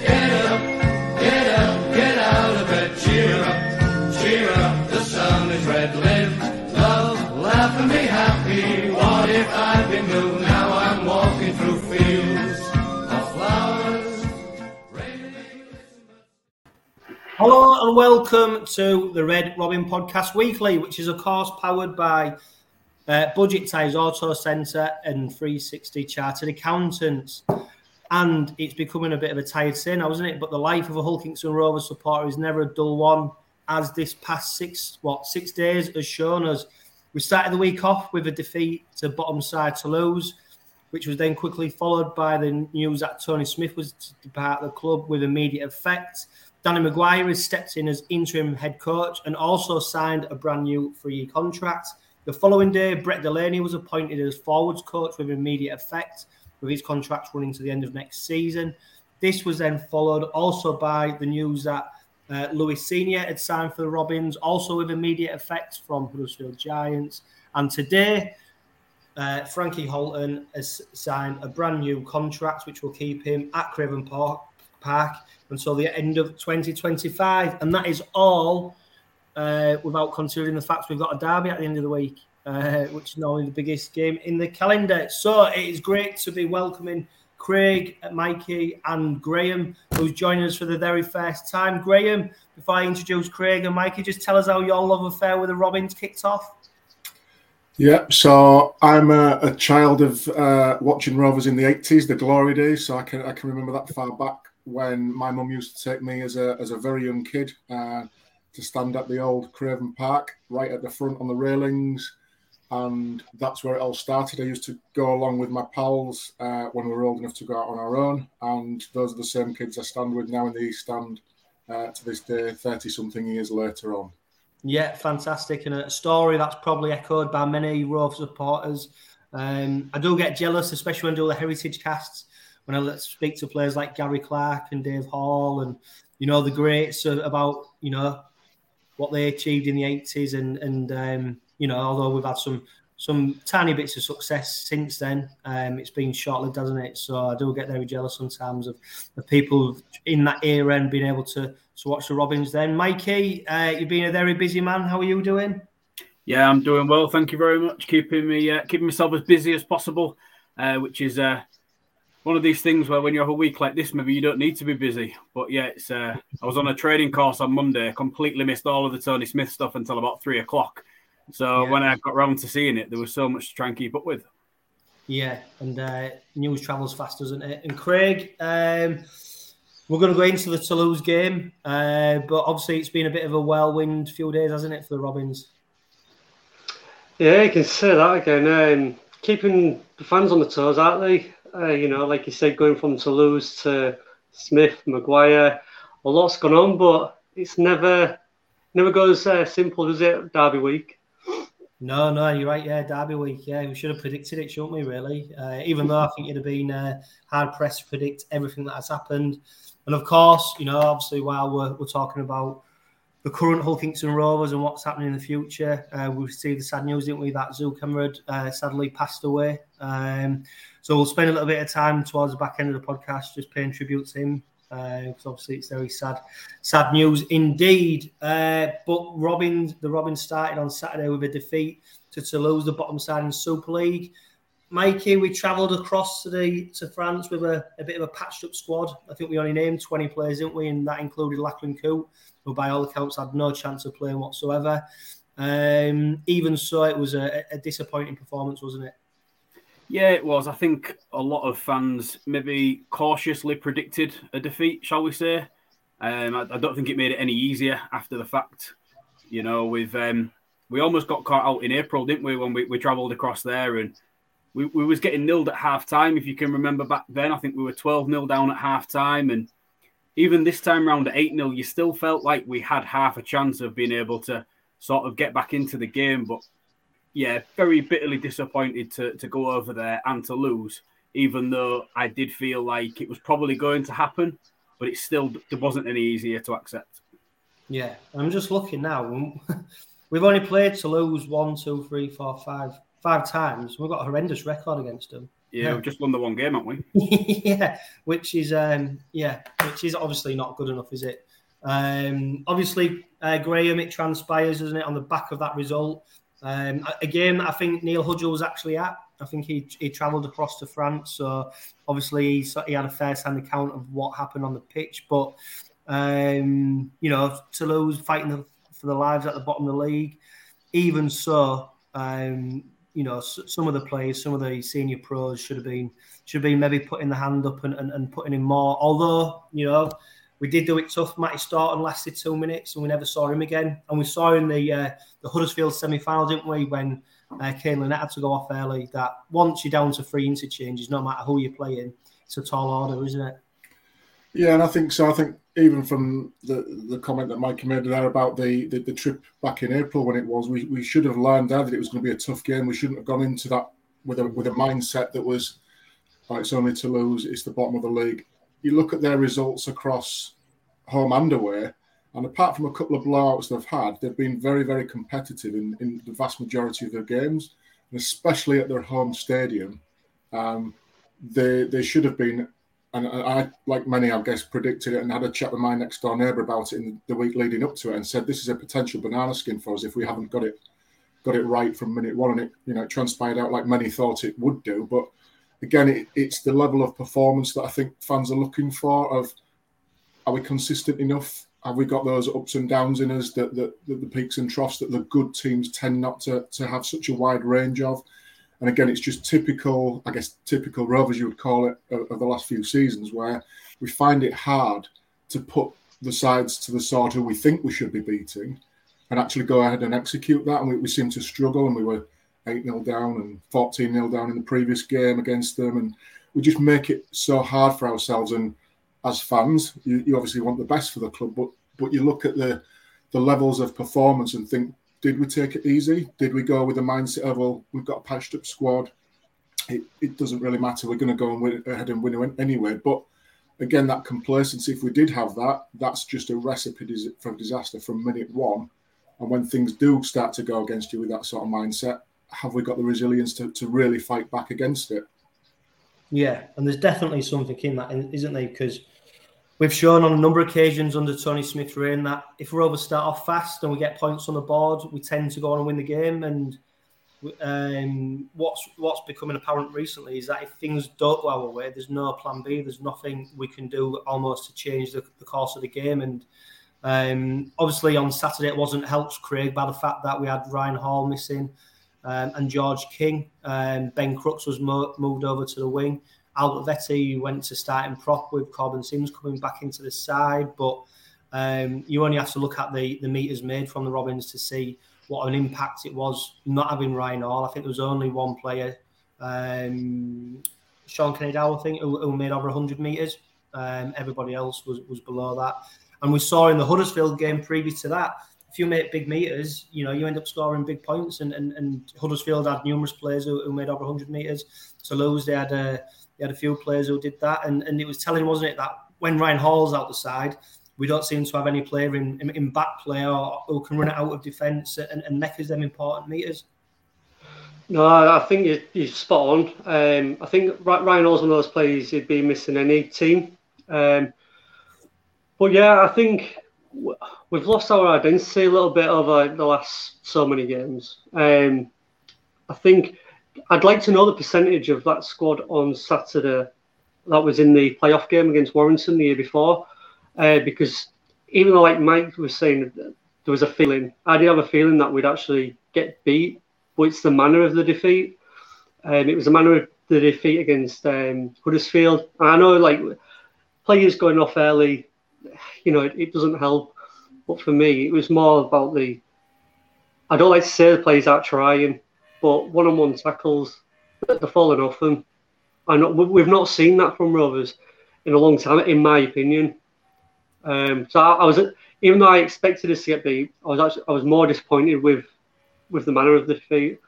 get up, get up, get out of bed. Cheer up, cheer up, the sun is red. Love, laugh and be happy. What if I'd been through fields of flowers. Hello and welcome to the Red Robin Podcast Weekly, which is of course powered by uh, Budget Tyres Auto Centre and 360 Chartered Accountants. And it's becoming a bit of a tired sin now, isn't it? But the life of a Hull Kingston Rovers supporter is never a dull one, as this past six what six days has shown us. We started the week off with a defeat to bottom side Toulouse, which was then quickly followed by the news that Tony Smith was to depart the club with immediate effect. Danny McGuire has stepped in as interim head coach and also signed a brand new three-year contract. The following day, Brett Delaney was appointed as forwards coach with immediate effect, with his contract running to the end of next season. This was then followed also by the news that uh, Louis Senior had signed for the Robins, also with immediate effect from Huddersfield Giants. And today, uh, Frankie Halton has signed a brand new contract, which will keep him at Craven Park, Park until the end of 2025. And that is all uh, without considering the fact we've got a derby at the end of the week, uh, which is normally the biggest game in the calendar. So it is great to be welcoming Craig, Mikey, and Graham, who's joining us for the very first time. Graham, before I introduce Craig and Mikey, just tell us how your love affair with the Robins kicked off. Yeah, so I'm a, a child of uh, watching Rovers in the 80s, the glory days. So I can I can remember that far back when my mum used to take me as a as a very young kid uh, to stand at the old Craven Park, right at the front on the railings, and that's where it all started. I used to go along with my pals uh, when we were old enough to go out on our own, and those are the same kids I stand with now in the East Stand uh, to this day, thirty something years later on. Yeah, fantastic. And a story that's probably echoed by many Rovers supporters. Um, I do get jealous, especially when I do the heritage casts, when I speak to players like Gary Clark and Dave Hall and, you know, the greats about, you know, what they achieved in the 80s. And, and um, you know, although we've had some some tiny bits of success since then. Um, it's been short-lived, hasn't it? So I do get very jealous sometimes of the people in that era and being able to to watch the Robins. Then, Mikey, uh, you've been a very busy man. How are you doing? Yeah, I'm doing well. Thank you very much. Keeping me uh, keeping myself as busy as possible, uh, which is uh, one of these things where when you have a week like this, maybe you don't need to be busy. But yeah, it's. Uh, I was on a training course on Monday. Completely missed all of the Tony Smith stuff until about three o'clock. So Yeah. when I got round to seeing it, there was so much to try and keep up with. Yeah, and uh, news travels fast, doesn't it? And Craig, um, we're going to go into the Toulouse game, uh, but obviously it's been a bit of a whirlwind few days, hasn't it, for the Robins? Yeah, you can say that again. Um, keeping the fans on the toes, aren't they? Uh, you know, like you said, going from Toulouse to Smith, McGuire, a lot's gone on, but it's never never goes uh, simple, does it? Derby week. No, no, you're right. Yeah, Derby week. Yeah, we should have predicted it, shouldn't we? Really, uh, even though I think it'd have been uh, hard pressed to predict everything that has happened. And of course, you know, obviously, while we're, we're talking about the current Hull Kingston Rovers and what's happening in the future, uh, we see the sad news, didn't we? That Zook Ema uh, sadly passed away. Um, so we'll spend a little bit of time towards the back end of the podcast just paying tribute to him because obviously it's very sad, sad news indeed. Uh, but Robin, the Robin started on Saturday with a defeat to Toulouse, the bottom side in Super League. Mikey, we travelled across to the to France with a, a bit of a patched up squad. I think we only named 20 players, didn't we? And that included Lachlan Coote, who by all accounts had no chance of playing whatsoever. Um, even so, it was a, a disappointing performance, wasn't it? Yeah, it was. I think a lot of fans maybe cautiously predicted a defeat, shall we say. Um, I, I don't think it made it any easier after the fact. You know, with um, we almost got caught out in April, didn't we, when we, we travelled across there and we, we was getting nilled at half time, if you can remember back then. I think we were 12 nil down at half time. And even this time round at 8 0, you still felt like we had half a chance of being able to sort of get back into the game. But yeah, very bitterly disappointed to, to go over there and Toulouse, even though I did feel like it was probably going to happen, but it still it wasn't any easier to accept. Yeah, I'm just looking now. We've only played to lose one, two, three, four, five, five times. We've got a horrendous record against them. Yeah, we've just won the one game, haven't we? yeah, which is um, yeah, which is obviously not good enough, is it? Um, obviously, uh, Graham, it transpires, doesn't it, on the back of that result. Um, again, I think Neil Hudgell was actually at. I think he he travelled across to France, so obviously he, he had a first-hand account of what happened on the pitch. But um, you know, Toulouse fighting the, for the lives at the bottom of the league. Even so, um, you know, some of the players, some of the senior pros should have been should have been maybe putting the hand up and, and, and putting in more. Although, you know, we did do it tough. Matty Storton lasted two minutes and we never saw him again. And we saw in the uh, the Huddersfield semi final, didn't we, when uh, Kane Linnett had to go off early, that once you're down to three interchanges, no matter who you're playing, it's a tall order, isn't it? Yeah, and I think so. I think even from the the comment that Mike made there about the, the, the trip back in April when it was, we, we should have learned there that it was going to be a tough game. We shouldn't have gone into that with a with a mindset that was, it's only Toulouse. It's the bottom of the league. You look at their results across home and away, and apart from a couple of blowouts they've had, they've been very very competitive in, in the vast majority of their games, and especially at their home stadium. Um, they they should have been and I, like many, I guess, predicted it and had a chat with my next door neighbour about it in the week leading up to it, and said this is a potential banana skin for us if we haven't got it got it right from minute one. And it, you know, it transpired out like many thought it would do. But again, it, it's the level of performance that I think fans are looking for. Of are we consistent enough? Have we got those ups and downs in us that, that, that the peaks and troughs that the good teams tend not to, to have such a wide range of? And again, it's just typical, I guess, typical Rovers, you would call it, of, of the last few seasons, where we find it hard to put the sides to the side who we think we should be beating and actually go ahead and execute that. And we, we seem to struggle, and we were 8 0 down and 14 0 down in the previous game against them. And we just make it so hard for ourselves. And as fans, you, you obviously want the best for the club, but but you look at the the levels of performance and think did we take it easy? Did we go with the mindset of, well, we've got a patched up squad. It, it doesn't really matter. We're going to go and win ahead and win anyway. But again, that complacency, if we did have that, that's just a recipe for disaster from minute one. And when things do start to go against you with that sort of mindset, have we got the resilience to, to really fight back against it? Yeah, and there's definitely something in that, isn't there? Because We've shown on a number of occasions under Tony Smith's reign that if we're over start off fast and we get points on the board, we tend to go on and win the game. And um, what's what's becoming apparent recently is that if things don't go our way, there's no plan B. There's nothing we can do almost to change the, the course of the game. And um, obviously on Saturday it wasn't helped Craig by the fact that we had Ryan Hall missing um, and George King. Um, ben Crooks was mo- moved over to the wing. Albert Vete went to starting prop with Korbin Sims coming back into the side, but um, you only have to look at the the meters made from the Robins to see what an impact it was not having Ryan Hall. I think there was only one player, um, Shaun Kenny-Dowall, I think, who, who, made over 100 meters. Um, everybody else was was below that, and we saw in the Huddersfield game previous to that. If you make big meters, you know you end up scoring big points, and and, and Huddersfield had numerous players who, who made over 100 meters. Toulouse they had a he had a few players who did that, and, and it was telling, wasn't it, that when Ryan Hall's out the side, we don't seem to have any player in, in, in back play or who can run it out of defence and, and make them important meters. No, I think you're, you're spot on. Um, I think Ryan Hall's one of those players he'd be missing any team. Um, but yeah, I think we've lost our identity a little bit over the last so many games. Um, I think I'd like to know the percentage of that squad on Saturday that was in the playoff game against Warrington the year before, uh, because even though like Mike was saying there was a feeling, I did have a feeling that we'd actually get beat, but it's the manner of the defeat. Um, it was the manner of the defeat against um, Huddersfield. And I know like players going off early, you know, it, it doesn't help. But for me, it was more about the. I don't like to say the players aren't trying, but one-on-one tackles, they're falling off them. And we've not seen that from Rovers in a long time, in my opinion. Um, so I, I, was, even though I expected us to get beat, I was actually I was more disappointed with with the manner of the defeat.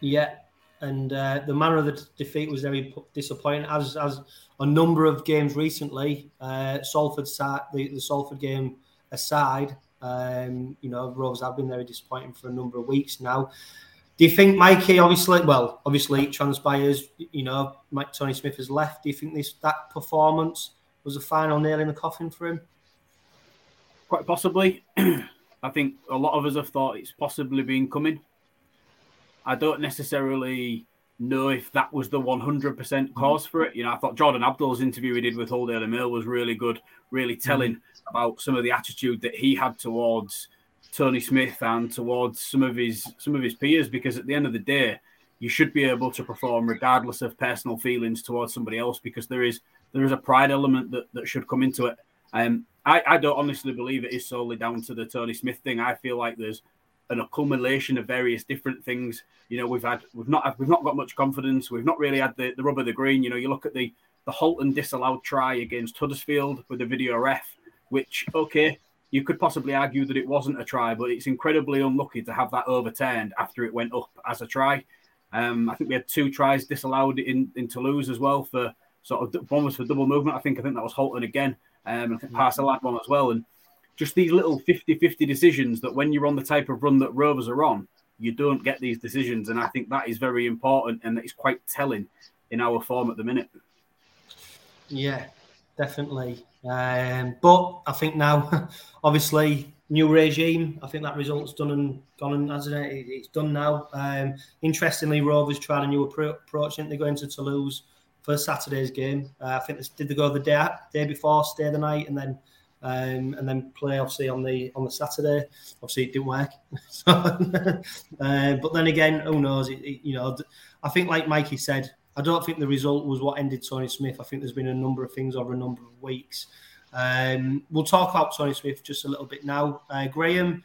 Yeah, and uh, the manner of the defeat was very disappointing. As as a number of games recently, uh, Salford side, the, the Salford game aside, um, you know, Rovers have been very disappointing for a number of weeks now Do you think Mikey, obviously, well, obviously it transpires, you know, Mike Tony Smith has left. Do you think this that performance was a final nail in the coffin for him? Quite possibly. I think a lot of us have thought it's possibly been coming. I don't necessarily know if that was the 100% cause for it. You know, I thought Jordan Abdull's interview he did with Hull Daily Mail was really good, really telling mm. about some of the attitude that he had towards Tony Smith and towards some of his some of his peers because at the end of the day you should be able to perform regardless of personal feelings towards somebody else because there is there is a pride element that, that should come into it. Um, I, I don't honestly believe it is solely down to the Tony Smith thing. I feel like there's an accumulation of various different things. You know, we've had we've not we've not got much confidence. We've not really had the, the rub of the green. You know, you look at the the Halton disallowed try against Huddersfield with the video ref, which okay, you could possibly argue that it wasn't a try, but it's incredibly unlucky to have that overturned after it went up as a try. Um, I think we had two tries disallowed in, in Toulouse as well for sort of one was for double movement. I think I think that was Halton again. Um, I think Parcell had one as well. And just these little 50-50 decisions that when you're on the type of run that Rovers are on, you don't get these decisions. And I think that is very important and it's quite telling in our form at the minute. Yeah, definitely. Um, but I think now, obviously, new regime. I think that result's done and gone and hasn't it? It's done now. Um, interestingly, Rovers tried a new approach. I think they're going to Toulouse for Saturday's game. Uh, I think they, did they go the day day before, stay the night, and then um, and then play obviously on the on the Saturday. Obviously, it didn't work. so, uh, but then again, who knows? It, it, you know, I think like Mikey said, I don't think the result was what ended Tony Smith. I think there's been a number of things over a number of weeks. Um, we'll talk about Tony Smith just a little bit now. Uh, Graham,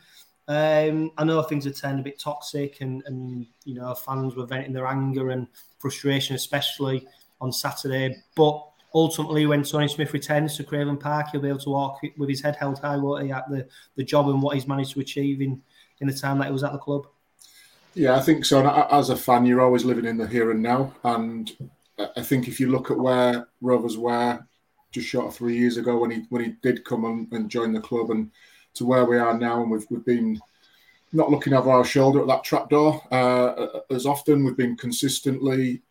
um, I know things have turned a bit toxic, and, and you know fans were venting their anger and frustration, especially on Saturday. But ultimately, when Tony Smith returns to Craven Park, he'll be able to walk with his head held high, won't he, at the, the job and what he's managed to achieve in, in the time that he was at the club. Yeah, I think so. And as a fan, you're always living in the here and now. And I think if you look at where Rovers were just short of three years ago when he when he did come and, and join the club, and to where we are now, and we've we've been not looking over our shoulder at that trapdoor uh, as often. We've been consistently,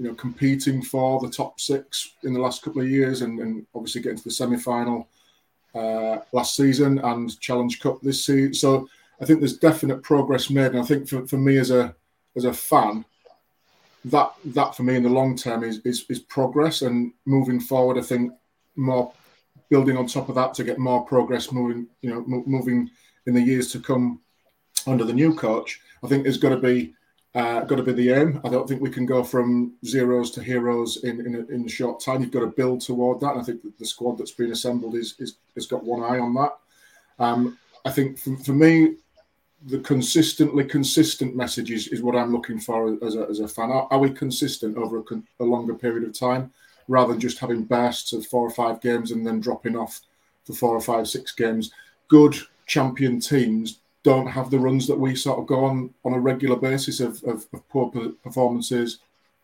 you know, competing for the top six in the last couple of years, and, and obviously getting to the semi final uh, last season and Challenge Cup this season. So I think there's definite progress made, and I think for, for me as a as a fan, that that for me in the long term is, is is progress and moving forward. I think more building on top of that to get more progress moving, you know, moving in the years to come under the new coach. I think there's got to be uh, got to be the aim. I don't think we can go from zeros to heroes in in a, in a short time. You've got to build toward that. And I think that the squad that's been assembled is, is has got one eye on that. Um, I think for, for me, the consistently consistent message is, is what I'm looking for as a, as a fan. Are, are we consistent over a, a, longer period of time rather than just having bursts of four or five games and then dropping off for four or five, six games? Good champion teams don't have the runs that we sort of go on on a regular basis of, of, of poor performances,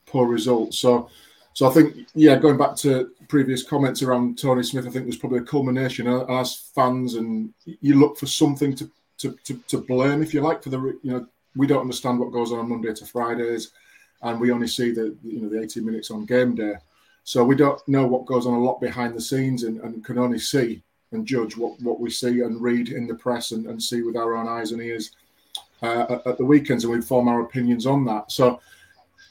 poor results. So, so I think, yeah, going back to previous comments around Tony Smith, I think there's probably a culmination uh, as fans, and you look for something to to, to, to blame, if you like, for the you know we don't understand what goes on Monday to Fridays, and we only see the you know the 80 minutes on game day, so we don't know what goes on a lot behind the scenes, and, and can only see and judge what, what we see and read in the press and, and see with our own eyes and ears uh, at, at the weekends, and we form our opinions on that. So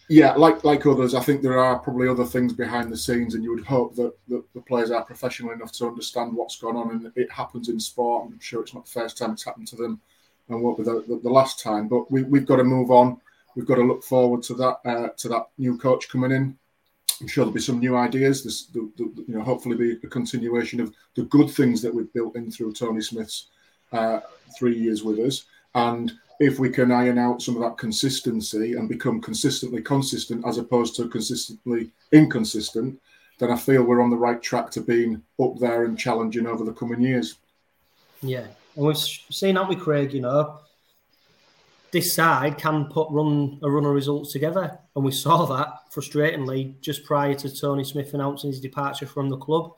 yeah, like like others, I think there are probably other things behind the scenes, and you would hope that, that the players are professional enough to understand what's going on, and it happens in sport. I'm sure it's not the first time it's happened to them, and won't be the, the, the last time. But we, we've got to move on. We've got to look forward to that uh, to that new coach coming in. I'm sure there'll be some new ideas. This, the, the, you know, hopefully be a continuation of the good things that we've built in through Tony Smith's uh, three years with us, and if we can iron out some of that consistency and become consistently consistent as opposed to consistently inconsistent, then I feel we're on the right track to being up there and challenging over the coming years. Yeah, and we've seen that with Craig. You know, this side can put run a run of results together, and we saw that frustratingly just prior to Tony Smith announcing his departure from the club.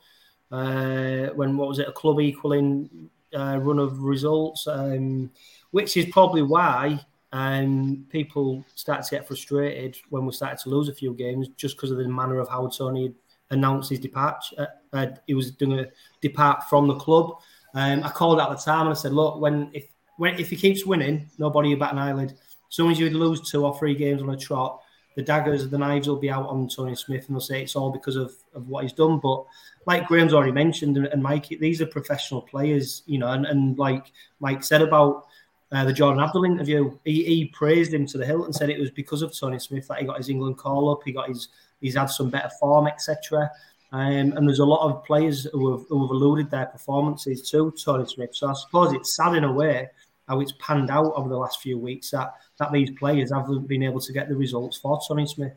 Uh, when what was it, a club equaling uh, run of results? Um, which is probably why and people started to get frustrated when we started to lose a few games just because of the manner of how Tony announced his departure. Uh, uh, he was going to depart from the club. Um, I called at the time and I said, "Look, when if when if he keeps winning, nobody will bat an eyelid. As soon as you lose two or three games on a trot, the daggers, the knives will be out on Tony Smith, and they'll say it's all because of, of what he's done. But like Graham's already mentioned, and, and Mike, these are professional players, you know, and, and like Mike said about uh, the Jordan Abdull interview, he, he praised him to the hilt and said it was because of Tony Smith that he got his England call up, he got his he's had some better form, etc. Um, and there's a lot of players who have, who have alluded their performances to Tony Smith. So I suppose it's sad in a way how it's panned out over the last few weeks that that these players haven't been able to get the results for Tony Smith.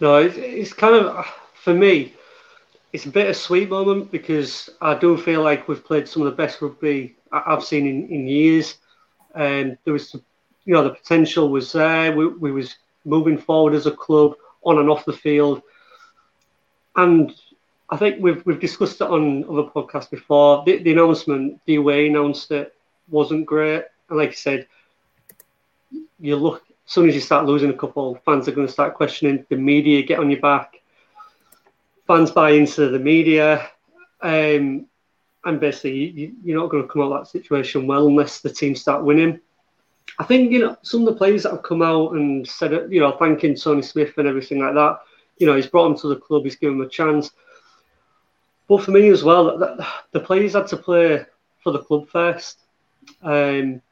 No, it's, it's kind of for me. It's a bittersweet moment because I do feel like we've played some of the best rugby I've seen in, in years, and there was, you know, the potential was there. We, we was moving forward as a club on and off the field, and I think we've we've discussed it on other podcasts before. The, the announcement, the way announced it, wasn't great, and like I said, you look as soon as you start losing a couple, fans are going to start questioning the media, get on your back. Fans buy into the media, um, and basically you, are not going to come out of that situation well unless the team start winning. I think you know some of the players that have come out and said you know, thanking Tony Smith and everything like that. You know, he's brought him to the club, he's given him a chance. But for me as well, the players had to play for the club first. Um,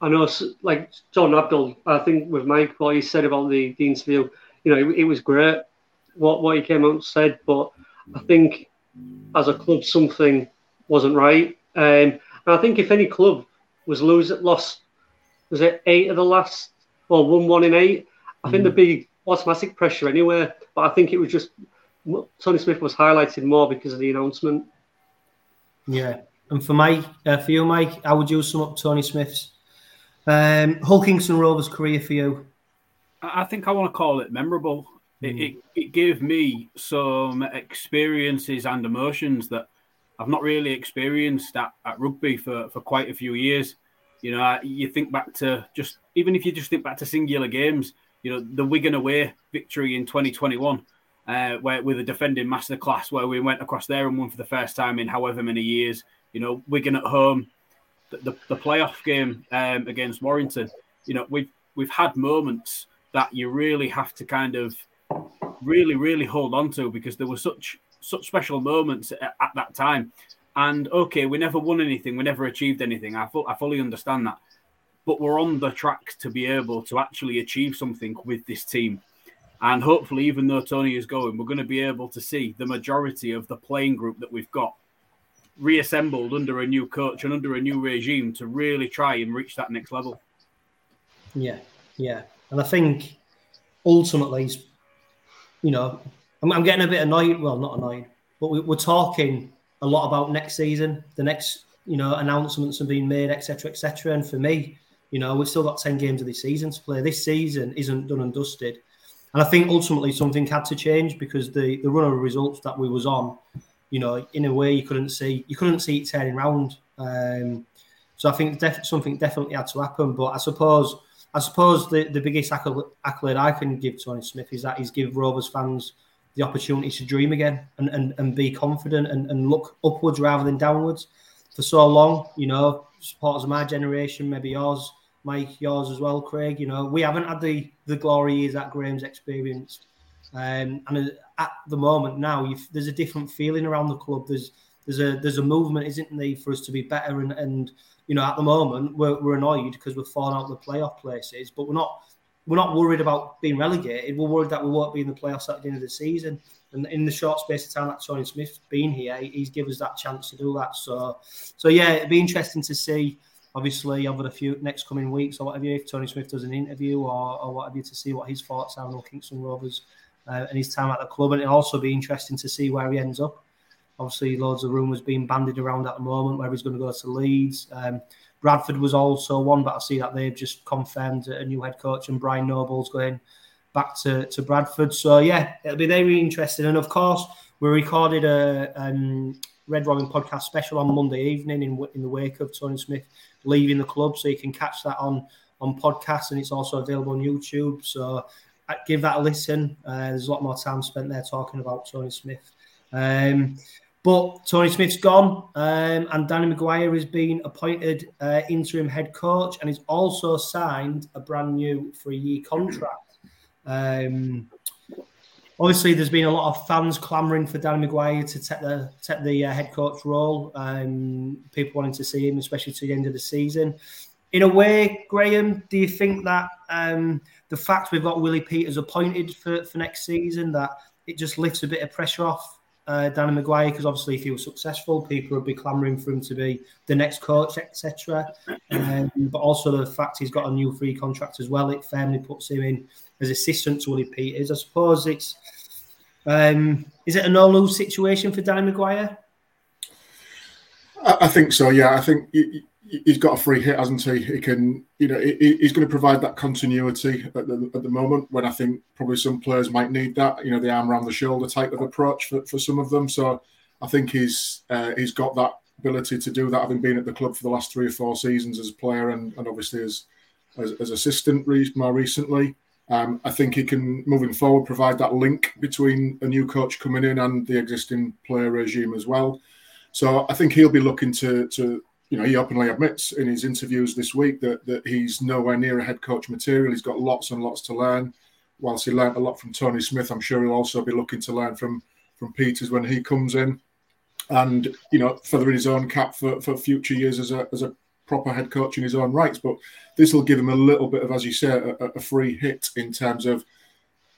I know, like John Abdull, I think with Mike, what he said about the, the interview, you know, it, it was great what, what he came out and said, but I think as a club, something wasn't right. Um, and I think if any club was lose lost, was it eight of the last, or one one in eight? I think mm. there'd be automatic pressure anyway. But I think it was just Tony Smith was highlighted more because of the announcement. Yeah, and for Mike, uh, for you, Mike, how would you sum up Tony Smith's um, Hull Kingston Rovers career for you? I think I want to call it memorable. Mm. It, hmm. it, it gave me some experiences and emotions that I've not really experienced at, at rugby for, for quite a few years. You know, you think back to just even if you just think back to singular games, you know, the Wigan away victory in 2021, uh, where with a defending masterclass, where we went across there and won for the first time in however many years. You know, Wigan at home, the, the, the playoff game um, against Warrington. You know, we've we've had moments that you really have to kind of really, really hold on to because there were such such special moments at, at that time. And okay, we never won anything, we never achieved anything. I, fu- I fully understand that, but we're on the track to be able to actually achieve something with this team. And hopefully, even though Tony is going, we're going to be able to see the majority of the playing group that we've got reassembled under a new coach and under a new regime to really try and reach that next level. Yeah, yeah. And I think ultimately, you know, I'm, I'm, getting a bit annoyed. Well, not annoyed, but we, are talking a lot about next season. The next, you know, announcements have been made, etc., etc. And for me, you know, we've still got ten games of the season to play. This season isn't done and dusted. And I think ultimately something had to change because the the run of results that we was on, you know, in a way you couldn't see you couldn't see it turning around. Um, so I think def- something definitely had to happen. But I suppose I suppose the, the biggest accolade I can give Tony Smith is that he's given Rovers fans the opportunity to dream again and, and, and be confident and, and look upwards rather than downwards. For so long, you know, supporters of my generation, maybe yours, Mike, yours as well, Craig. You know, we haven't had the the glory years that Graham's experienced, um, and at the moment now, there's a different feeling around the club. There's there's a there's a movement, isn't there, for us to be better and and you know, at the moment we're, we're annoyed because we're falling out of the playoff places, but we're not we're not worried about being relegated. We're worried that we won't be in the playoffs at the end of the season. And in the short space of time that Tony Smith's been here, he's given us that chance to do that. So, so yeah, it'd be interesting to see. Obviously, over the few next coming weeks or whatever, if Tony Smith does an interview or, or whatever, to see what his thoughts are on Kingston Rovers uh, and his time at the club, and it'll also be interesting to see where he ends up. Obviously, loads of rumours being bandied around at the moment where he's going to go to Leeds. Um, Bradford was also one, but I see that they've just confirmed a new head coach and Brian Noble's going back to, to Bradford. So yeah, it'll be very interesting. And of course, we recorded a um, Red Robin podcast special on Monday evening in in the wake of Tony Smith leaving the club, so you can catch that on on podcast and it's also available on YouTube. So give that a listen. Uh, there's a lot more time spent there talking about Tony Smith. Um, but Tony Smith's gone, um, and Danny McGuire has been appointed uh, interim head coach, and he's also signed a brand new three-year contract. Um, obviously, there's been a lot of fans clamouring for Danny McGuire to take the take the uh, head coach role. Um, people wanting to see him, especially to the end of the season. In a way, Graham, do you think that um, the fact we've got Willie Peters appointed for, for next season that it just lifts a bit of pressure off uh, Danny McGuire because obviously if he was successful, people would be clamouring for him to be the next coach, etc. Um, but also the fact he's got a new free contract as well, it firmly puts him in as assistant to Willie Peters. I suppose it's um, is it a no lose situation for Danny McGuire? I, I think so. Yeah, I think. He, he's got a free hit, hasn't he? He can, you know, he, he's going to provide that continuity at the, at the moment when I think probably some players might need that, you know, the arm around the shoulder type of approach for, for some of them. So I think he's uh, he's got that ability to do that, having been at the club for the last three or four seasons as a player and, and obviously as, as, as assistant more recently. Um, I think he can, moving forward, provide that link between a new coach coming in and the existing player regime as well. So I think he'll be looking to to you know, he openly admits in his interviews this week that, that he's nowhere near a head coach material. He's got lots and lots to learn. Whilst he learnt a lot from Tony Smith, I'm sure he'll also be looking to learn from from Peters when he comes in, and you know, feathering his own cap for, for future years as a as a proper head coach in his own rights. But this will give him a little bit of, as you say, a, a free hit in terms of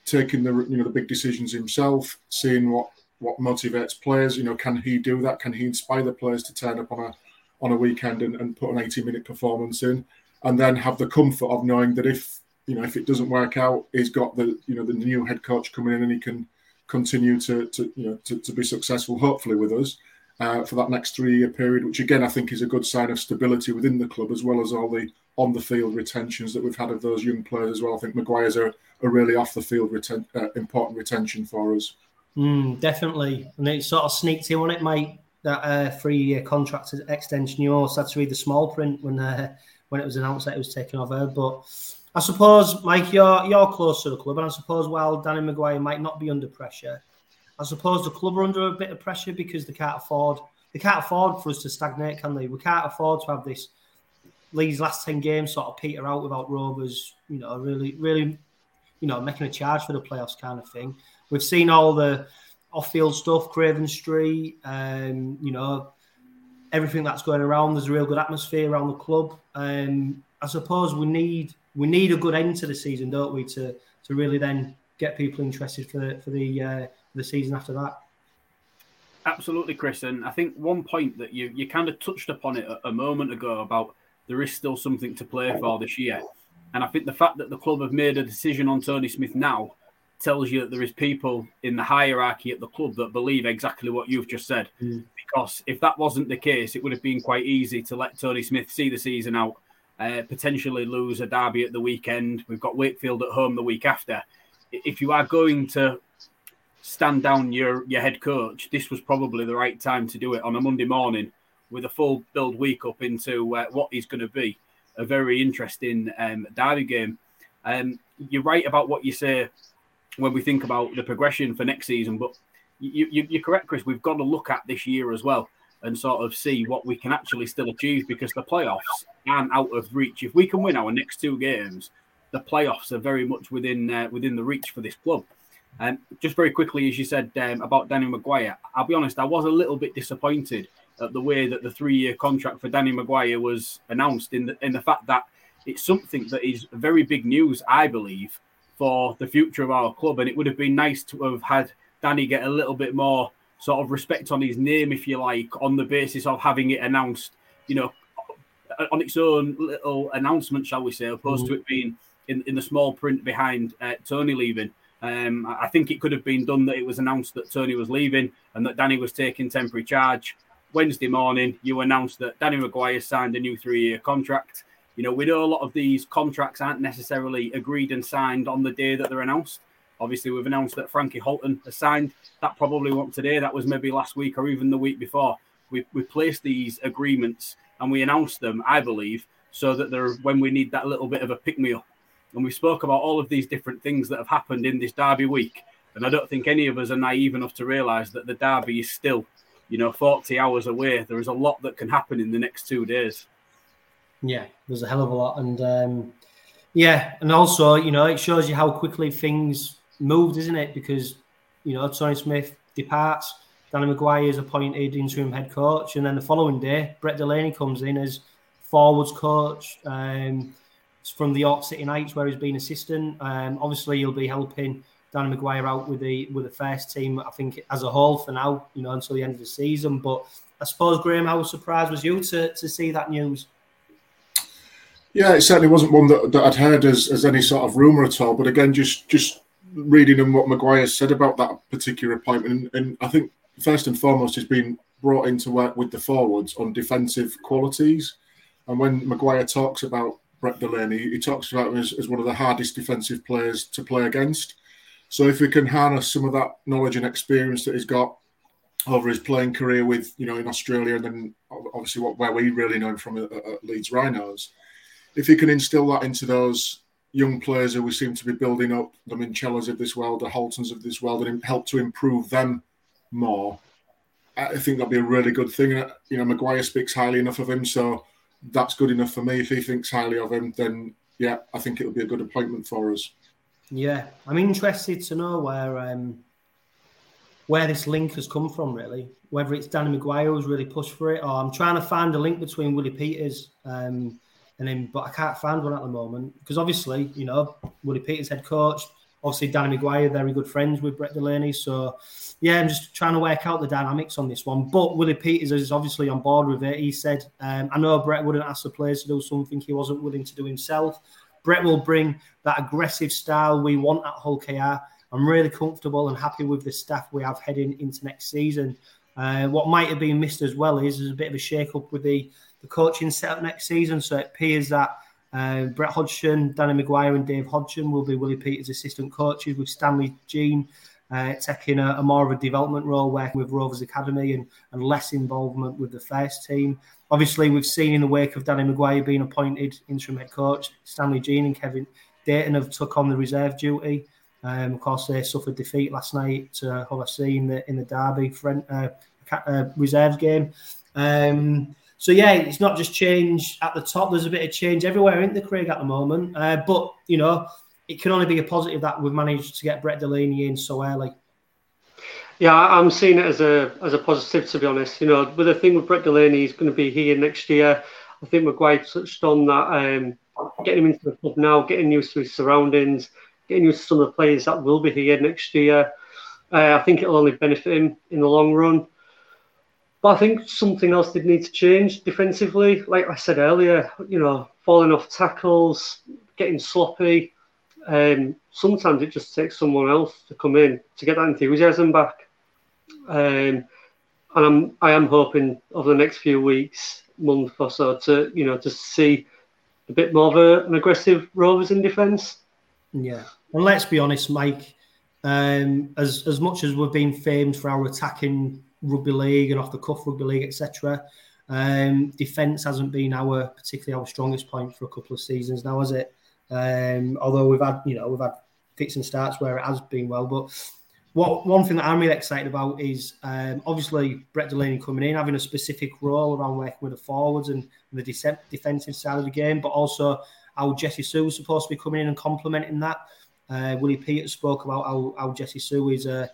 taking the you know the big decisions himself, seeing what what motivates players. You know, can he do that? Can he inspire the players to turn up on a on a weekend and, and put an 80 minute performance in and then have the comfort of knowing that if you know if it doesn't work out he's got the you know the new head coach coming in and he can continue to to you know to, to be successful hopefully with us uh, for that next three year period which again i think is a good sign of stability within the club as well as all the on the field retentions that we've had of those young players as well. I think mcguire's a, a really off the field reten- uh, important retention for us. Mm, definitely. And it sort of sneaked in on it mate that uh, three-year contract extension. You also had to read the small print when uh, when it was announced that it was taken over. But I suppose, Mike, you're you're close to the club, and I suppose while Danny McGuire might not be under pressure, I suppose the club are under a bit of pressure because they can't afford they can't afford for us to stagnate, can they? We can't afford to have this these last ten games sort of peter out without Rovers, you know, really, really, you know, making a charge for the playoffs kind of thing. We've seen all the off-field stuff, Craven Street, um, you know, everything that's going around. There's a real good atmosphere around the club. Um, I suppose we need we need a good end to the season, don't we, to to really then get people interested for for the uh, the season after that. Absolutely, Chris. And I think one point that you you kind of touched upon it a, a moment ago about there is still something to play for this year. And I think the fact that the club have made a decision on Tony Smith now tells you that there is people in the hierarchy at the club that believe exactly what you've just said. Mm. Because if that wasn't the case, it would have been quite easy to let Tony Smith see the season out, uh, potentially lose a derby at the weekend. We've got Wakefield at home the week after. If you are going to stand down your, your head coach, this was probably the right time to do it on a Monday morning with a full build week up into uh, what is going to be a very interesting um, derby game. Um, you're right about what you say when we think about the progression for next season. But you, you, you're correct, Chris. We've got to look at this year as well and sort of see what we can actually still achieve because the playoffs aren't out of reach. If we can win our next two games, the playoffs are very much within uh, within the reach for this club. And um, just very quickly, as you said um, about Danny McGuire, I'll be honest, I was a little bit disappointed at the way that the three-year contract for Danny McGuire was announced. In the in the fact that it's something that is very big news, I believe, for the future of our club. And it would have been nice to have had Danny get a little bit more sort of respect on his name, if you like, on the basis of having it announced, you know, on its own little announcement, shall we say, opposed mm-hmm. to it being in, in the small print behind uh, Tony leaving. Um, I think it could have been done that it was announced that Tony was leaving and that Danny was taking temporary charge. Wednesday morning, you announced that Danny McGuire signed a new three year contract. You know, we know a lot of these contracts aren't necessarily agreed and signed on the day that they're announced. Obviously, we've announced that Frankie Halton has signed. That probably wasn't today. That was maybe last week or even the week before. We, we placed these agreements and we announced them, I believe, so that they're when we need that little bit of a pick me up. And we spoke about all of these different things that have happened in this derby week. And I don't think any of us are naive enough to realise that the derby is still, you know, 40 hours away. There is a lot that can happen in the next two days. Yeah, there's a hell of a lot. And um, yeah, and also, you know, it shows you how quickly things moved, isn't it? Because, you know, Tony Smith departs, Danny McGuire is appointed interim head coach, and then the following day, Brett Delaney comes in as forwards coach um, from the York City Knights, where he's been assistant. Um, obviously, he'll be helping Danny McGuire out with the with the first team. I think as a whole for now, you know, until the end of the season. But I suppose Graham, how surprised was you to to see that news? Yeah, it certainly wasn't one that, that I'd heard as, as any sort of rumor at all. But again, just just reading and what McGuire said about that particular appointment, and, and I think first and foremost, he's been brought in to work with the forwards on defensive qualities. And when McGuire talks about Brett Delaney, he talks about him as, as one of the hardest defensive players to play against. So if we can harness some of that knowledge and experience that he's got over his playing career with, you know, in Australia, and then obviously what where we really know him from at, at Leeds Rhinos, if he can instill that into those young players who we seem to be building up, the Minchellas of this world, the Haltons of this world, and help to improve them more, I think that'd be a really good thing. You know, McGuire speaks highly enough of him, so that's good enough for me. If he thinks highly of him, then yeah, I think it'll be a good appointment for us. Yeah, I'm interested to know where um, where this link has come from. Really, whether it's Danny McGuire who's really pushed for it, or I'm trying to find a link between Willie Peters um, and him, but I can't find one at the moment because obviously, you know, Willie Peters head coach, obviously Danny McGuire, very good friends with Brett Delaney, so yeah, I'm just trying to work out the dynamics on this one. But Willie Peters is obviously on board with it. He said, um, I know Brett wouldn't ask the players to do something he wasn't willing to do himself. Brett will bring that aggressive style we want at Hull KR. I'm really comfortable and happy with the staff we have heading into next season. Uh, what might have been missed as well is there's a bit of a shake up with the, the coaching setup next season. So it appears that uh, Brett Hodgson, Danny McGuire, and Dave Hodgson will be Willie Peters' assistant coaches with Stanley Gene uh, taking a, a, more of a development role, working with Rovers Academy and, and less involvement with the first team. Obviously, we've seen in the wake of Danny McGuire being appointed interim head coach, Stanley Gene and Kevin Dayton have took on the reserve duty. Um, of course, they suffered defeat last night to Hull FC in the in the derby friend, uh, uh, reserves game. Um, so yeah, it's not just change at the top. There's a bit of change everywhere in the Craig at the moment. Uh, but you know, it can only be a positive that we've managed to get Brett Delaney in so early. Yeah, I'm seeing it as a as a positive to be honest. You know, with the thing with Brett Delaney, he's going to be here next year. I think McGuire touched on that. Um, getting him into the club now, getting used to his surroundings, getting used to some of the players that will be here next year. Uh, I think it'll only benefit him in the long run. But I think something else did need to change defensively. Like I said earlier, you know, falling off tackles, getting sloppy. Um, sometimes it just takes someone else to come in to get that enthusiasm back. Um, and I'm I am hoping over the next few weeks, month or so, to you know to see a bit more of a, an aggressive Rovers in defence. Yeah, and let's be honest, Mike. Um, as as much as we've been famed for our attacking rugby league and off the cuff rugby league, etc., um, defence hasn't been our particularly our strongest point for a couple of seasons now, has it? Um, although we've had, you know, we've had fits and starts where it has been well. But what one thing that I'm really excited about is um, obviously Brett Delaney coming in, having a specific role around working with the forwards and, the de- defensive side of the game, but also how Jesse Sue is supposed to be coming in and complementing that. Uh, Willie Peters spoke about how, how Jesse Sue is a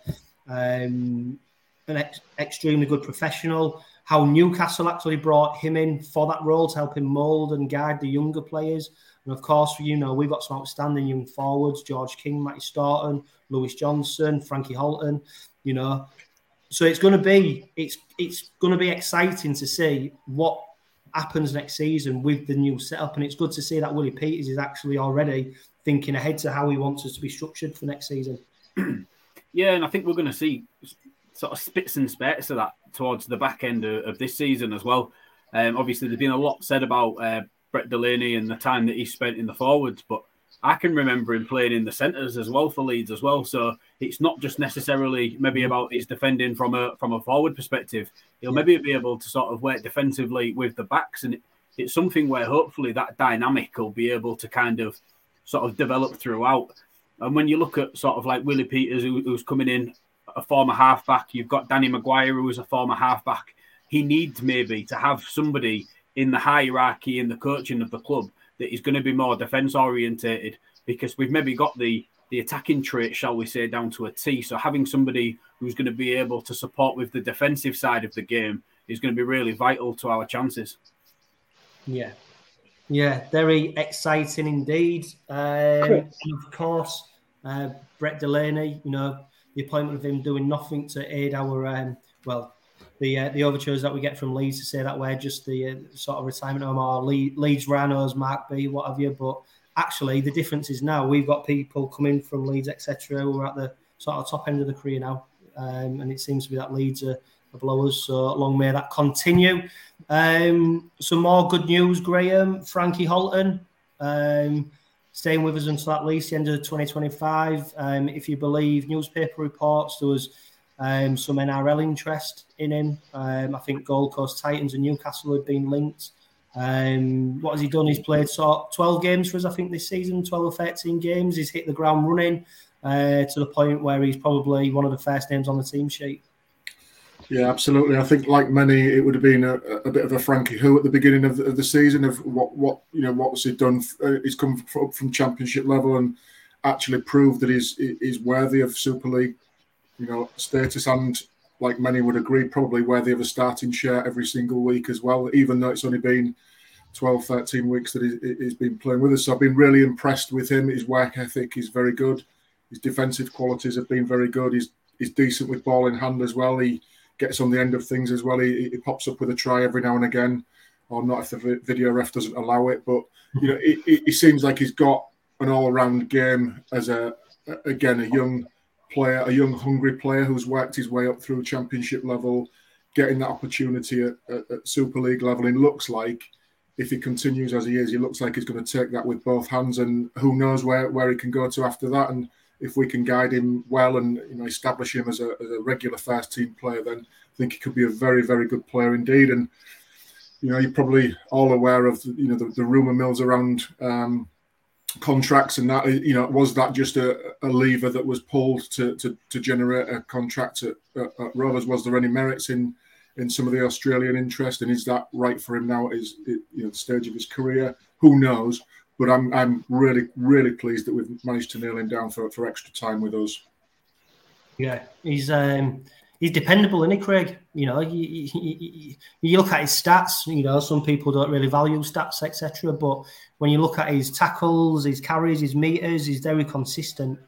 um, an ex- extremely good professional. How Newcastle actually brought him in for that role to help him mould and guide the younger players. And of course, you know, we've got some outstanding young forwards George King, Matty Storton, Lewis Johnson, Frankie Halton, you know. So it's going to be it's it's going to be exciting to see what happens next season with the new setup, and it's good to see that Willie Peters is actually already thinking ahead to how he wants us to be structured for next season. yeah, and I think we're going to see sort of spits and spurts of that towards the back end of, of this season as well. Um, obviously, there's been a lot said about uh, Brett Delaney and the time that he spent in the forwards, but I can remember him playing in the centres as well for Leeds as well. So it's not just necessarily maybe mm. about his defending from a from a forward perspective. He'll yeah. maybe be able to sort of work defensively with the backs, and it's something where hopefully that dynamic will be able to kind of sort of develop throughout. And when you look at sort of like Willie Peters, who, who's coming in a former halfback, you've got Danny McGuire, who was a former halfback. He needs maybe to have somebody in the hierarchy in the coaching of the club that is going to be more defence orientated because we've maybe got the the attacking trait, shall we say, down to a T. So having somebody who's going to be able to support with the defensive side of the game is going to be really vital to our chances. Yeah, yeah, very exciting indeed. Um, and of course, uh, Brett Delaney, you know, the appointment of him doing nothing to aid our, um, well, the uh, the overtures that we get from Leeds to say that we're just the uh, sort of retirement home or Leeds Rhinos, Mark B, what have you. But actually, the difference is now we've got people coming from Leeds, etc., who are at the sort of top end of the career now. Um, and it seems to be that Leeds are blowers. So long may that continue. Um, some more good news, Graham. Frankie Halton um, staying with us until at least the end of 2025. Um, if you believe newspaper reports, there was um, some NRL interest in him. Um, I think Gold Coast Titans and Newcastle had been linked. Um, what has he done? He's played sort 12 games for us, I think, this season, 12 or 13 games. He's hit the ground running uh, to the point where he's probably one of the first names on the team sheet. Yeah, absolutely. I think, like many, it would have been a, a bit of a Frankie Who at the beginning of the, of the, season of what, what you know, what's he done? Uh, he's come up from Championship level and actually proved that he's he's worthy of Super League, you know, status and, like many would agree, probably worthy of a starting share every single week as well. Even though it's only been 12, 13 weeks that he, he's been playing with us, so I've been really impressed with him. His work ethic is very good. His defensive qualities have been very good. He's he's decent with ball in hand as well. He gets on the end of things as well. He, he pops up with a try every now and again, or not if the video ref doesn't allow it. But you know, he seems like he's got an all-round game as a again a young player, a young hungry player who's worked his way up through championship level, getting that opportunity at, at, at Super League level. And looks like if he continues as he is, he looks like he's going to take that with both hands. And who knows where, where he can go to after that. And if we can guide him well and you know establish him as a, as a regular first team player, then I think he could be a very very good player indeed. And you know you're probably all aware of you know the, the rumor mills around um, contracts and that you know was that just a, a lever that was pulled to, to, to generate a contract at, at, at, Rovers? Was there any merits in in some of the Australian interest, and is that right for him now at his you know the stage of his career? Who knows? But I'm I'm really really pleased that we've managed to nail him down for, for extra time with us. Yeah, he's um, he's dependable, isn't he, Craig? You know, you, you, you, look at his stats. You know, some people don't really value stats, etc. But when you look at his tackles, his carries, his meters, he's very consistent.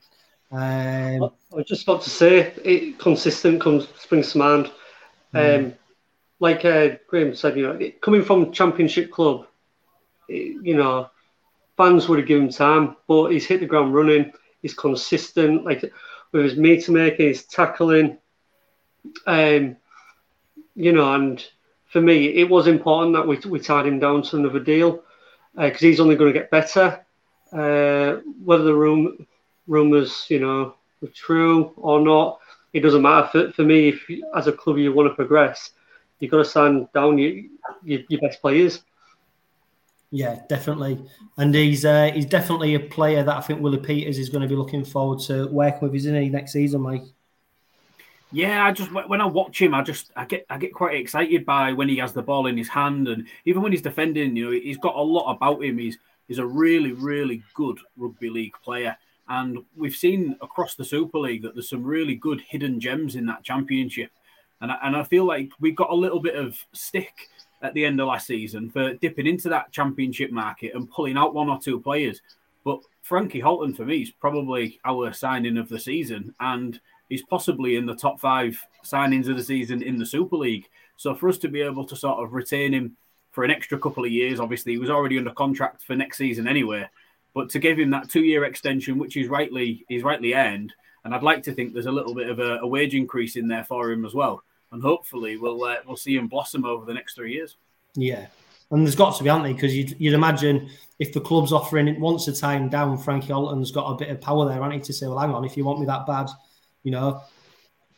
Um, I was just about to say, it, consistent comes springs to mind. Mm. Um, like uh, Graham said, you know, coming from Championship club, you know, fans would have given him time, but he's hit the ground running. He's consistent, like with his meter making, his tackling. Um, you know, and for me, it was important that we, we tied him down to another deal because uh, he's only going to get better. Uh, whether the room rumors, you know, were true or not, it doesn't matter. For, for me, if as a club you want to progress, you've got to sign down your, your, your best players. Yeah, definitely, and he's uh, he's definitely a player that I think Willie Peters is going to be looking forward to working with, isn't he, next season, Mike? Yeah, I just when I watch him, I just I get I get quite excited by when he has the ball in his hand, and even when he's defending, you know, he's got a lot about him. He's he's a really really good rugby league player, and we've seen across the Super League that there's some really good hidden gems in that championship, and I, and I feel like we've got a little bit of stick at the end of last season for dipping into that championship market and pulling out one or two players. But Frankie Halton, for me, is probably our signing of the season, and he's possibly in the top five signings of the season in the Super League. So for us to be able to sort of retain him for an extra couple of years, obviously he was already under contract for next season anyway. But to give him that two-year extension, which is rightly is rightly earned, and I'd like to think there's a little bit of a, a wage increase in there for him as well and hopefully we'll uh, we'll see him blossom over the next three years. Yeah, and there's got to be, aren't they? Because you'd, you'd imagine if the club's offering it once a time down, Frankie Halton's got a bit of power there, hasn't he? To say, well, hang on, if you want me that bad, you know,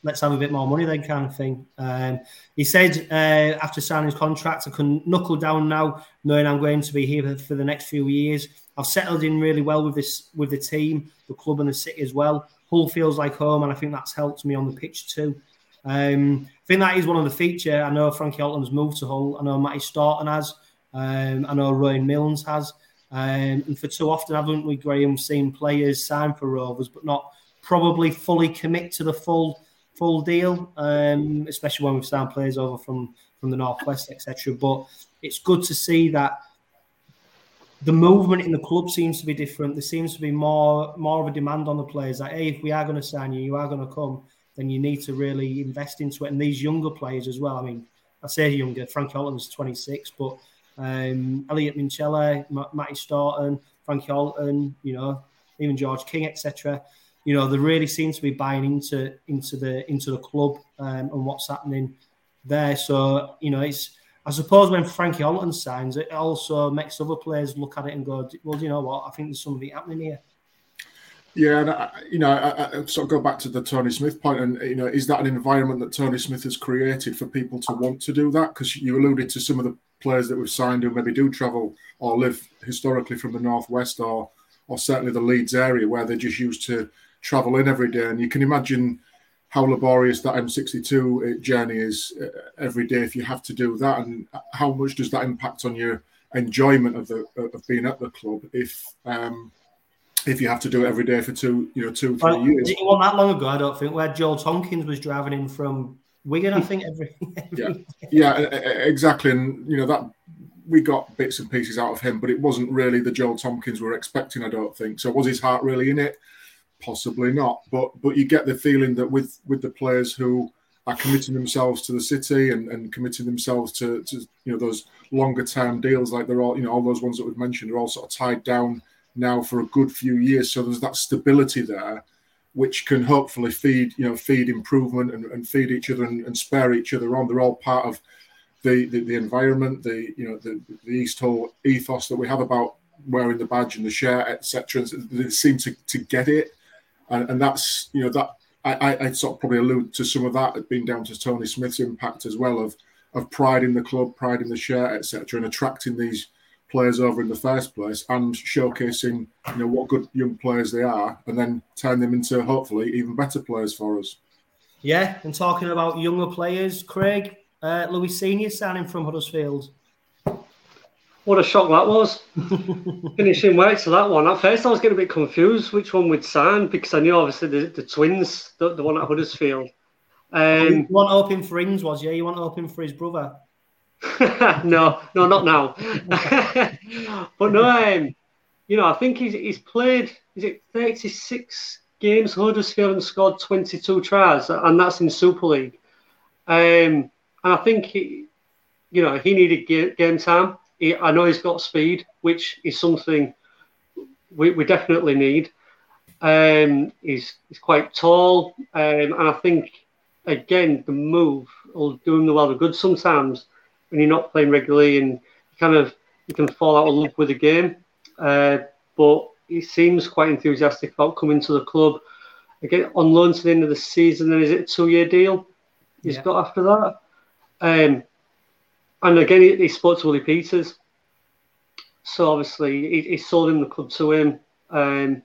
let's have a bit more money then kind of thing. Um, he said uh, after signing his contract, I can knuckle down now, knowing I'm going to be here for the next few years. I've settled in really well with this with the team, the club, and the city as well. Hull feels like home, and I think that's helped me on the pitch too. Um, I think that is one of the feature. I know Frankie Halton's moved to Hull. I know Matty Storton has. Um, I know Ryan Milnes has. Um, and for too often, haven't we, Graham, seen players sign for Rovers, but not probably fully commit to the full full deal, um, especially when we've signed players over from from the northwest, etc. But it's good to see that the movement in the club seems to be different. There seems to be more more of a demand on the players. that hey, if we are going to sign you, you are going to come, then you need to really invest into it. And these younger players as well. I mean, I say younger. Frank Halton's 26, but um, Elliot Minchella, Matty Storton, Frankie Halton, you know, even George King, etc you know, they really seem to be buying into into the into the club um, and what's happening there. So you know, it's I suppose when Frankie Halton signs, it also makes other players look at it and go, well, do you know what? I think there's something happening here. Yeah, and I, you know, I, I, sort of go back to the Tony Smith point, and you know, is that an environment that Tony Smith has created for people to want to do that? Because you alluded to some of the players that we've signed who maybe do travel or live historically from the northwest or or certainly the Leeds area, where they're just used to travel in every day. And you can imagine how laborious that M62 uh, journey is uh, every day if you have to do that, and how much does that impact on your enjoyment of the of being at the club if um, if you have to do it every day for two you know two three well, years. It wasn't that long ago, I don't think, where Joel Tomkins was driving in from Wigan, I think every, every yeah yeah exactly, and you know that we got bits and pieces out of him, but it wasn't really the Joel Tomkins we were expecting. I don't think so. Was his heart really in it? possibly not. But but you get the feeling that with with the players who are committing themselves to the city and, and committing themselves to, to you know those longer term deals, like they're all you know all those ones that we've mentioned are all sort of tied down now for a good few years. So there's that stability there, which can hopefully feed you know feed improvement and, and feed each other and, and spare each other on. They're all part of the, the, the environment, the you know the, the East Hull ethos that we have about wearing the badge and the shirt, etc. They seem to, to get it and, and that's you know that I, I sort of probably allude to some of that being down to Tony Smith's impact as well of of pride in the club, pride in the shirt, etc., and attracting these players over in the first place and showcasing you know what good young players they are, and then turn them into hopefully even better players for us. Yeah, and talking about younger players, Craig uh, Louis Senior signing from Huddersfield. What a shock that was. Finishing work to that one. At first, I was getting a bit confused which one we'd sign because I knew obviously the, the twins, the, the one at Huddersfield. Um, you want open for Ings, was you? You want open for his brother? no, no, not now. but no, um, you know, I think he's, he's played, is it 36 games Huddersfield and scored 22 tries, and that's in Super League. Um, and I think he, you know, he needed game time. He, I know he's got speed, which is something we, we definitely need. Um, he's, he's quite tall, um, and I think again the move will do him the world of good sometimes when you're not playing regularly and you kind of you can fall out of love with the game. Uh, but he seems quite enthusiastic about coming to the club. Again, on loan to the end of the season, then is it a two-year deal he's yeah. got after that? Um, and again, he, he spoke to Willie Peters. So obviously, he, he sold him the club to him, um,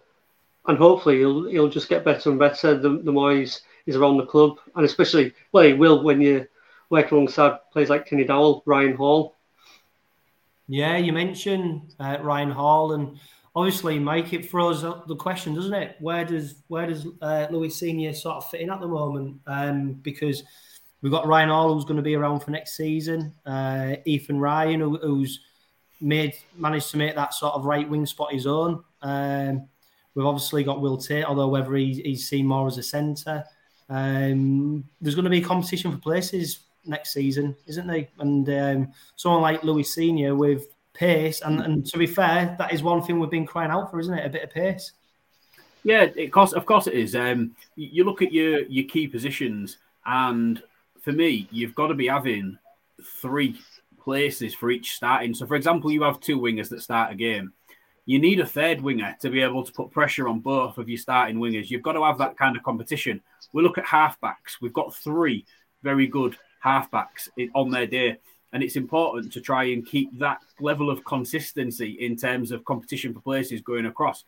and hopefully he'll he'll just get better and better the, the more he's, he's around the club, and especially well, he will when you work alongside players like Kenny-Dowall, Ryan Hall. Yeah, you mentioned uh, Ryan Hall, and obviously, Mike, it throws up the question, doesn't it? Where does where does uh, Louis Senior sort of fit in at the moment? Um, because We've got Ryan Hall, who's going to be around for next season. Uh, Ethan Ryan, who, who's made managed to make that sort of right wing spot his own. Um, we've obviously got Will Tate, although whether he, he's seen more as a centre. Um, there's going to be a competition for places next season, isn't there? And um, someone like Louis Senior with pace, and, and to be fair, that is one thing we've been crying out for, isn't it? A bit of pace. Yeah, of course, of course it is. Um, you look at your your key positions, and for me, you've got to be having three places for each starting. So, for example, you have two wingers that start a game. you need a third winger to be able to put pressure on both of your starting wingers. You've got to have that kind of competition. We look at halfbacks. We've got three very good halfbacks on their day. And it's important to try and keep that level of consistency in terms of competition for places going across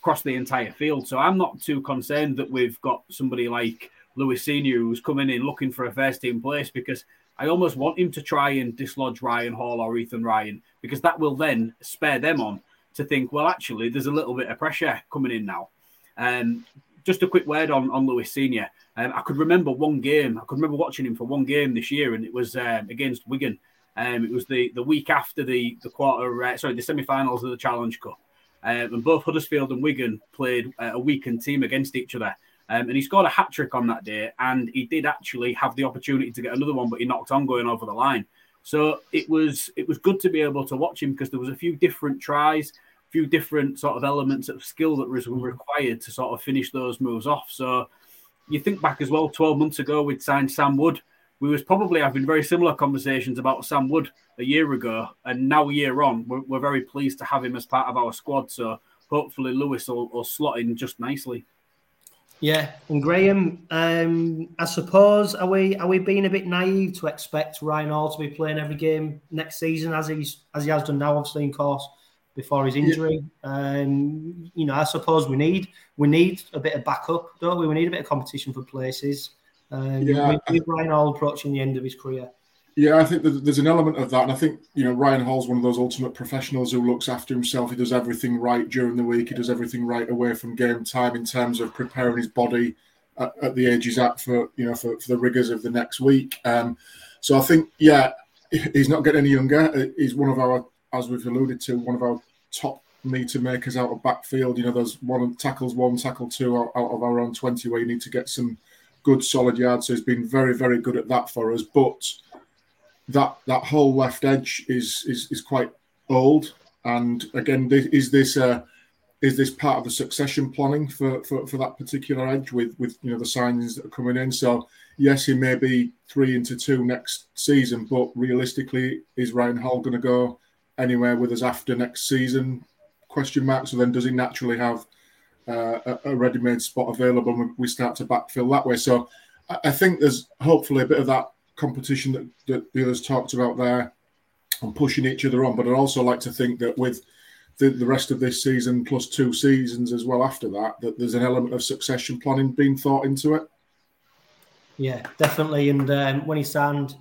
across the entire field. So I'm not too concerned that we've got somebody like Louis Senior who's coming in looking for a first team place because I almost want him to try and dislodge Ryan Hall or Ethan Ryan because that will then spare them on to think, well, actually, there's a little bit of pressure coming in now. Um, just a quick word on, on Louis Senior. Um, I could remember one game. I could remember watching him for one game this year, and it was um, against Wigan. Um, it was the, the week after the the quarter, uh, sorry, the semi-finals of the Challenge Cup, um, and both Huddersfield and Wigan played uh, a weakened team against each other. Um, and he scored a hat trick on that day, and he did actually have the opportunity to get another one, but he knocked on going over the line. So it was it was good to be able to watch him because there was a few different tries, few different sort of elements of skill that was required to sort of finish those moves off. So you think back as well, 12 months ago, we'd signed Sam Wood. We was probably having very similar conversations about Sam Wood a year ago, and now a year on, we're, we're very pleased to have him as part of our squad. So hopefully Louis will, will slot in just nicely. Yeah, and Graham, um, I suppose are we are we being a bit naive to expect Ryan Hall to be playing every game next season as he's as he has done now, obviously in course before his injury. Yeah. Um, you know, I suppose we need we need a bit of backup, don't we? We need a bit of competition for places. Um, yeah, with, Ryan Hall approaching the end of his career. Yeah, I think there's an element of that, and I think you know Ryan Hall's one of those ultimate professionals who looks after himself. He does everything right during the week. He does everything right away from game time in terms of preparing his body at, at the age he's at for you know for, for the rigors of the next week. Um, so I think yeah, he's not getting any younger. He's one of our, as we've alluded to, one of our top meter makers out of backfield. You know, there's one tackles one, tackle two out, out of our own twenty where you need to get some good solid yards. So he's been very very good at that for us, but that that whole left edge is is is quite old. And again, is this uh, is this part of the succession planning for, for, for that particular edge with with you know the signings that are coming in? So yes, he may be three into two next season, but realistically, is Ryan Hall going to go anywhere with us after next season? Question mark. So then, does he naturally have uh, a, ready-made spot available? And we start to backfill that way. So I think there's hopefully a bit of that competition that, that the others talked about there and pushing each other on. But I'd also like to think that with the, the rest of this season plus two seasons as well after that, that there's an element of succession planning being thought into it. Yeah, definitely. And um, when he signed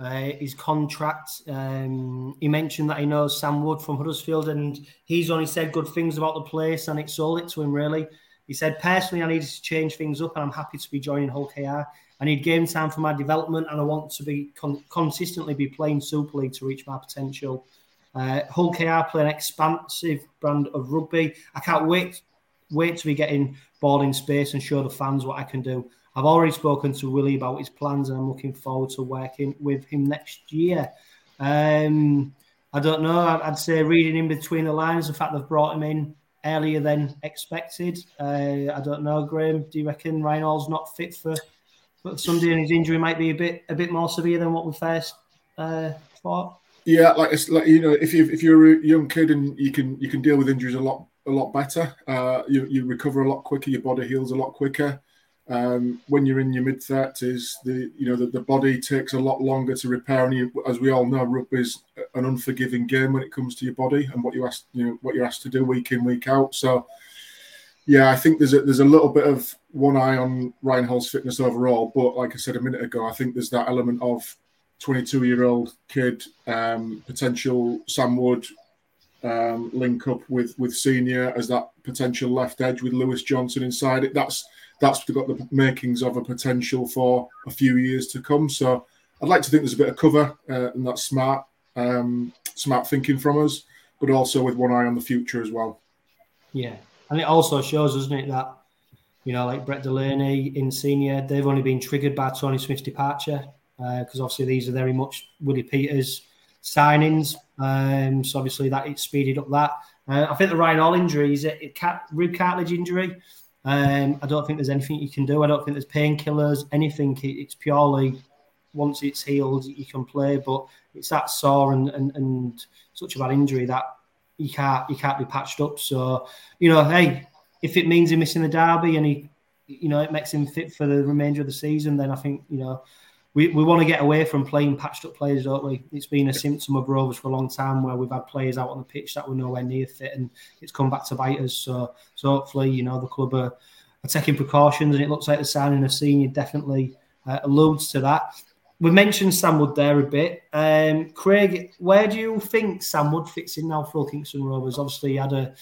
uh, his contract, um, he mentioned that he knows Sam Wood from Huddersfield, and he's only said good things about the place, and it sold it to him really. He said, personally, I needed to change things up, and I'm happy to be joining Hull KR. I need game time for my development, and I want to be con- consistently be playing Super League to reach my potential. Uh, Hull KR play an expansive brand of rugby. I can't wait wait to be getting ball in space and show the fans what I can do. I've already spoken to Willie about his plans, and I'm looking forward to working with him next year. Um, I don't know. I'd say reading in between the lines, the fact they've brought him in earlier than expected. Uh, I don't know, Graham. Do you reckon Hall's not fit for but Sunday and his injury might be a bit a bit more severe than what we first uh, thought. Yeah, like it's like you know, if you if you're a young kid and you can you can deal with injuries a lot a lot better, uh, you you recover a lot quicker, your body heals a lot quicker. Um, when you're in your mid thirties, the you know the, the body takes a lot longer to repair, and you, as we all know, rugby is an unforgiving game when it comes to your body and what you ask you know what you're asked to do week in week out. So yeah, I think there's a, there's a little bit of one eye on Ryan Hall's fitness overall, but like I said a minute ago, I think there's that element of 22 year old kid, um, potential Sam Wood um, link up with with senior as that potential left edge with Lewis Johnson inside it. That's that's got the makings of a potential for a few years to come. So I'd like to think there's a bit of cover uh, and that's smart um, smart thinking from us, but also with one eye on the future as well. Yeah, and it also shows, doesn't it, that you know, like Brett Delaney in senior, they've only been triggered by Tony Smith's departure because uh, obviously these are very much Willie Peters signings. Um, so obviously that it speeded up that. Uh, I think the Ryan Hall injury is a cat, rib cartilage injury. Um, I don't think there's anything you can do. I don't think there's painkillers, anything. It's purely once it's healed, you can play. But it's that sore and, and, and such a bad injury that you can't he can't be patched up. So you know, hey, if it means him missing the derby and he, you know, it makes him fit for the remainder of the season, then I think you know. We, we want to get away from playing patched up players, don't we? It's been a symptom of Rovers for a long time where we've had players out on the pitch that were nowhere near fit, and it's come back to bite us. So, so hopefully, you know, the club are, are taking precautions, and it looks like the signing of senior definitely uh, alludes to that. We mentioned Sam Wood there a bit. Um, Craig, where do you think Sam Wood fits in now for Kingston Rovers? Obviously, he had a,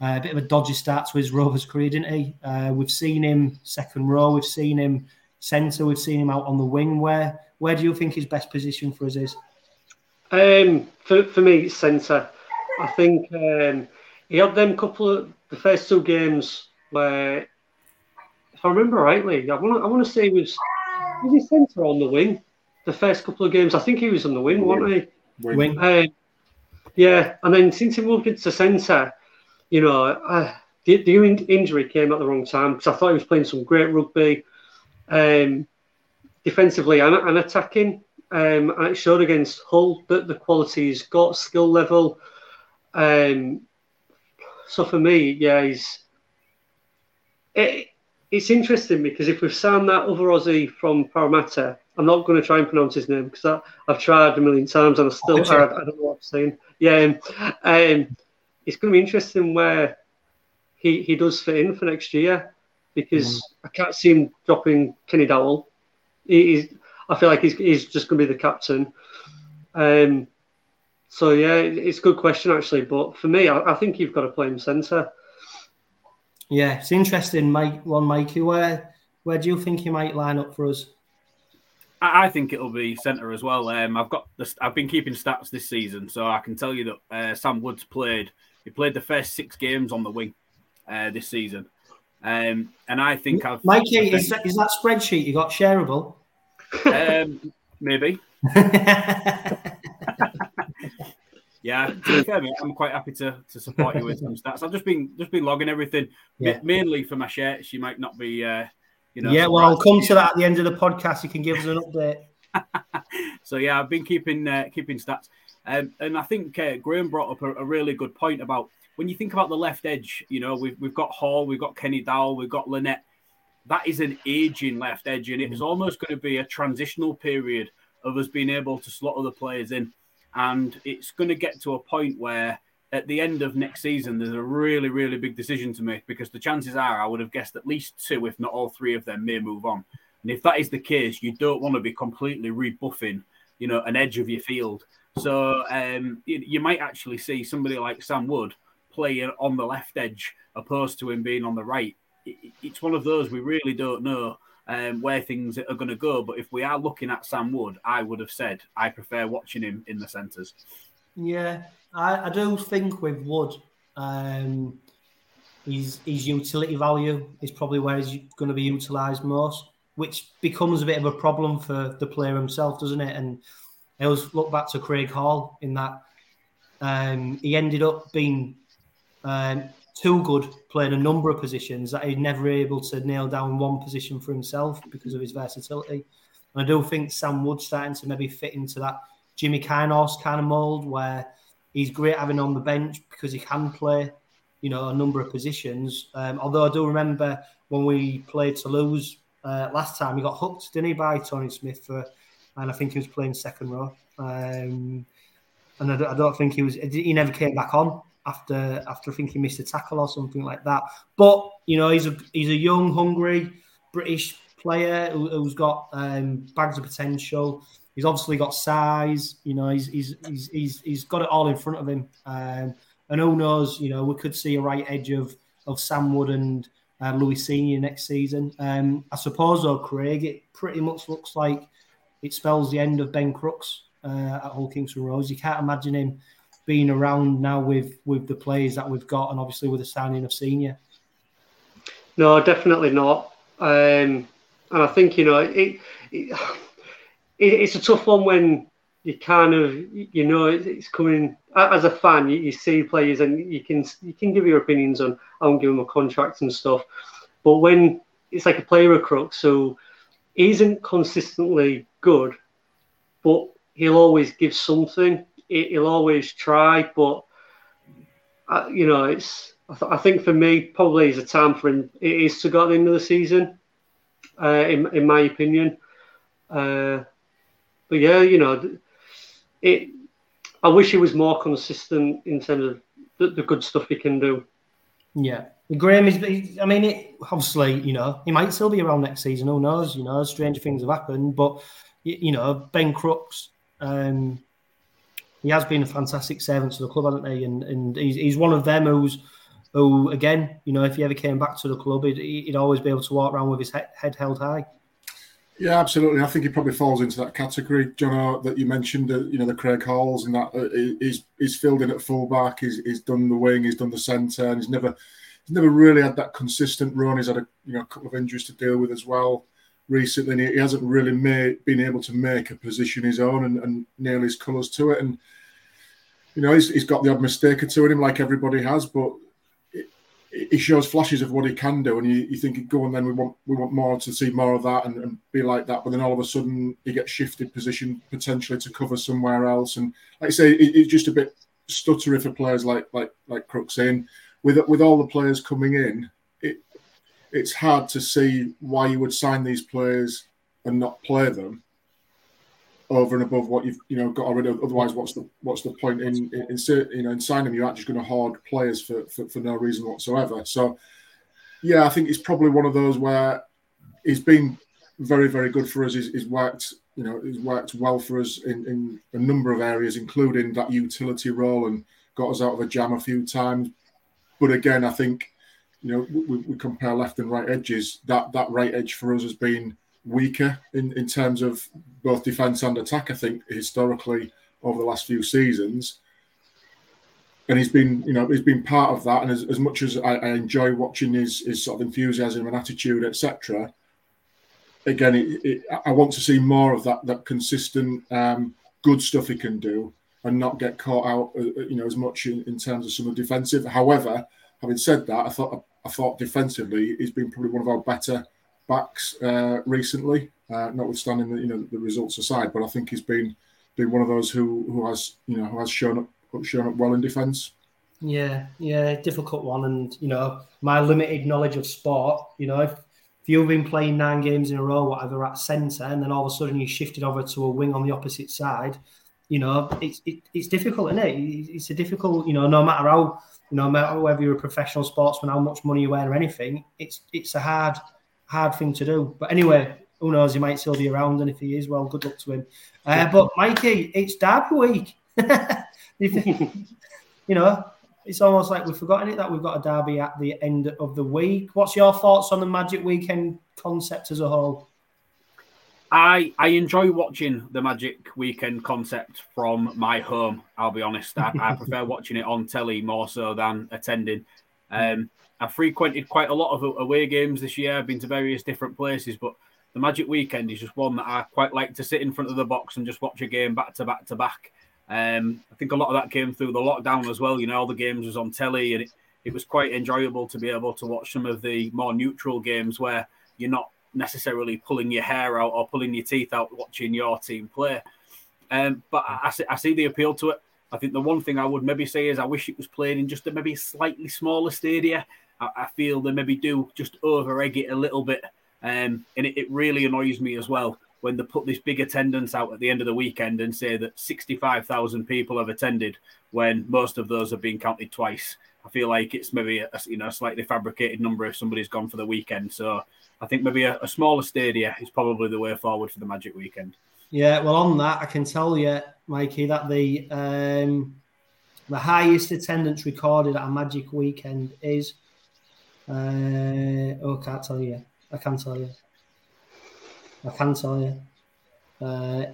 a, bit of a dodgy start to his Rovers career, didn't he? Uh, we've seen him second row, we've seen him centre, we've seen him out on the wing. Where where do you think his best position for us is? Um, for, for me, centre. I think um, he had them couple of the first two games where, if I remember rightly, I want I want to say he was was he centre on the wing the first couple of games. I think he was on the wing, wasn't he? Wing. Uh, yeah, and then since he moved into centre, you know, uh, the, the injury came at the wrong time because I thought he was playing some great rugby, um, defensively and, and attacking. Um, and it showed against Hull that the quality he's got, skill level. Um, so for me, yeah, he's. It, it's interesting because if we've signed that other Aussie from Parramatta, I'm not going to try and pronounce his name because I've tried a million times and I still I, I, don't know what I'm saying. Yeah, um, it's going to be interesting where he he does fit in for next year because mm. I can't see him dropping Kenny-Dowall. He, I feel like he's, he's just going to be the captain. Um, so yeah, it's a good question actually. But for me, I, I think you've got to play him centre. Yeah, it's interesting, Mike. One, Mikey, where where do you think he might line up for us? I, think it'll be centre as well. Um, I've got the, I've been keeping stats this season, so I can tell you that uh, Sam Woods played. He played the first six games on the wing uh, this season, um, and I think I've. Mikey, is, that, is that spreadsheet you got shareable? Um, maybe. yeah, to be fair, mate, I'm quite happy to, to support you with some stats. I've just been just been logging everything, yeah. mainly for my shirts. You might not be. Uh, you know, yeah, well, I'll come to that at the end of the podcast. You can give us an update. so yeah, I've been keeping uh, keeping stats, um, and I think uh, Graham brought up a, a, really good point about when you think about the left edge. You know, we've we've got Hall, we've got Kenny-Dowall, we've got Linnett. That is an aging left edge, and it is almost going to be a transitional period of us being able to slot other players in, and it's going to get to a point where at the end of next season, there's a really, really big decision to make because the chances are I would have guessed at least two, if not all three of them, may move on. And if that is the case, you don't want to be completely rebuffing, you know, an edge of your field. So um, you, you, might actually see somebody like Sam Wood playing on the left edge opposed to him being on the right. It's one of those we really don't know um, where things are going to go. But if we are looking at Sam Wood, I would have said I prefer watching him in the centres. Yeah, I, I do think with Wood, um, his his utility value is probably where he's going to be utilised most, which becomes a bit of a problem for the player himself, doesn't it? And I always look back to Craig Hall in that um, he ended up being um, too good playing a number of positions that he's never able to nail down one position for himself because of his versatility. And I do think Sam Wood's starting to maybe fit into that Jimmy Cairns kind of mould where he's great having on the bench because he can play, you know, a number of positions. Um, although I do remember when we played Toulouse uh, last time, he got hooked, didn't he, by Tony Smith for, and I think he was playing second row. Um, and I don't, I don't, think he was. He never came back on after after I think he missed a tackle or something like that. But you know, he's a he's a young, hungry British player who, has got um, bags of potential. He's obviously got size. You know, he's he's he's he's, he's got it all in front of him. Um, and who knows? You know, we could see a right edge of of Sam Wood and uh, Louis Senior next season. Um, I suppose, though, Craig, it pretty much looks like it spells the end of Ben Crooks uh, at Hull Kingston Rovers. You can't imagine him being around now with with the players that we've got, and obviously with the signing of Senior. No, definitely not. Um, and I think you know it, it it's a tough one when you kind of you know it's coming as a fan. You, you, see players and you can you can give your opinions on. I won't give them a contract and stuff, but when it's like a player of Crooks, so he isn't consistently good, but he'll always give something. He'll always try, but uh, you know, it's. I, th- I, think for me, probably is a time for him. It is to go at the end of the season, uh, in in my opinion. Uh, but yeah, you know, it. I wish he was more consistent in terms of the, the good stuff he can do. Yeah, Graham is. I mean, it, obviously, you know, he might still be around next season. Who knows? You know, stranger things have happened. But you know, Ben Crooks, um, he has been a fantastic servant to the club, hasn't he? And and he's, he's one of them who's who again, you know, if he ever came back to the club, he'd, he'd always be able to walk around with his head, head held high. Yeah, absolutely. I think he probably falls into that category, John, that you mentioned. Uh, you know, the Craig Halls and that uh, he's he's filled in at fullback. He's he's done the wing. He's done the centre, and he's never he's never really had that consistent run. He's had a you know a couple of injuries to deal with as well recently. And he, hasn't really made been able to make a position his own and, and nail his colours to it. And you know, he's, he's got the odd mistake or two in him, like everybody has, but he shows flashes of what he can do, and you, you think, go on, then we want we want more to see more of that and, and, be like that. But then all of a sudden, he gets shifted position potentially to cover somewhere else, and like I say, it, it's just a bit stuttery for players like like like Crooks in. With with all the players coming in, it's hard to see why you would sign these players and not play them over and above what you've you know got already. Otherwise, what's the what's the point in in, in you know in signing them? You're actually going to hoard players for, for, for no reason whatsoever. So, yeah, I think it's probably one of those where he's been very very good for us. He's, he's worked you know he's worked well for us in, in a number of areas, including that utility role, and got us out of a jam a few times. But again, I think you know we, we compare left and right edges. That that right edge for us has been weaker in, in terms of both defence and attack, I think, historically over the last few seasons. And he's been, you know, he's been part of that. And as, as much as I, I enjoy watching his, his sort of enthusiasm and attitude, etc., again, it, it, I want to see more of that that consistent, um, good stuff he can do, and not get caught out, uh, uh, you know, as much in, in terms of some of the defensive. However, having said that, I thought I thought defensively he's been probably one of our better backs uh, recently, uh, notwithstanding the you know the results aside. But I think he's been been one of those who who has you know who has shown up shown up well in defence. Yeah, yeah, difficult one, and you know my limited knowledge of sport. You know, if, if you've been playing nine games in a row, whatever, at centre, and then all of a sudden you shifted over to a wing on the opposite side, you know, it's it, it's difficult, isn't it? It's a difficult, you know, no matter how, you know, no matter whether you're a professional sportsman, how much money you earn or anything, it's it's a hard hard thing to do. But anyway, who knows? He might still be around, and if he is, well, good luck to him. Uh, but Mikey, it's Derby week. you know, it's almost like we've forgotten it that we've got a derby at the end of the week. What's your thoughts on the Magic Weekend concept as a whole? I I enjoy watching the Magic Weekend concept from my home. I'll be honest. I, I prefer watching it on telly more so than attending. Um, I've frequented quite a lot of away games this year. I've been to various different places, but the Magic Weekend is just one that I quite like to sit in front of the box and just watch a game back to back to back. Um, I think a lot of that came through the lockdown as well. You know, all the games was on telly, and it, it was quite enjoyable to be able to watch some of the more neutral games where you're not necessarily pulling your hair out or pulling your teeth out watching your team play. Um, but I, I, see, the appeal to it. I think the one thing I would maybe say is I wish it was played in just a maybe slightly smaller stadia. I, I feel they maybe do just over egg it a little bit. Um, and it, it really annoys me as well when they put this big attendance out at the end of the weekend and say that 65,000 people have attended when most of those have been counted twice. I feel like it's maybe a, you know a slightly fabricated number if somebody's gone for the weekend. So I think maybe a, a smaller stadia is probably the way forward for the Magic Weekend. Yeah, well, on that, I can tell you, Mikey, that the um, the highest attendance recorded at a Magic Weekend is. Uh, oh, I can't tell you. I can't tell you. I can't tell you. Uh,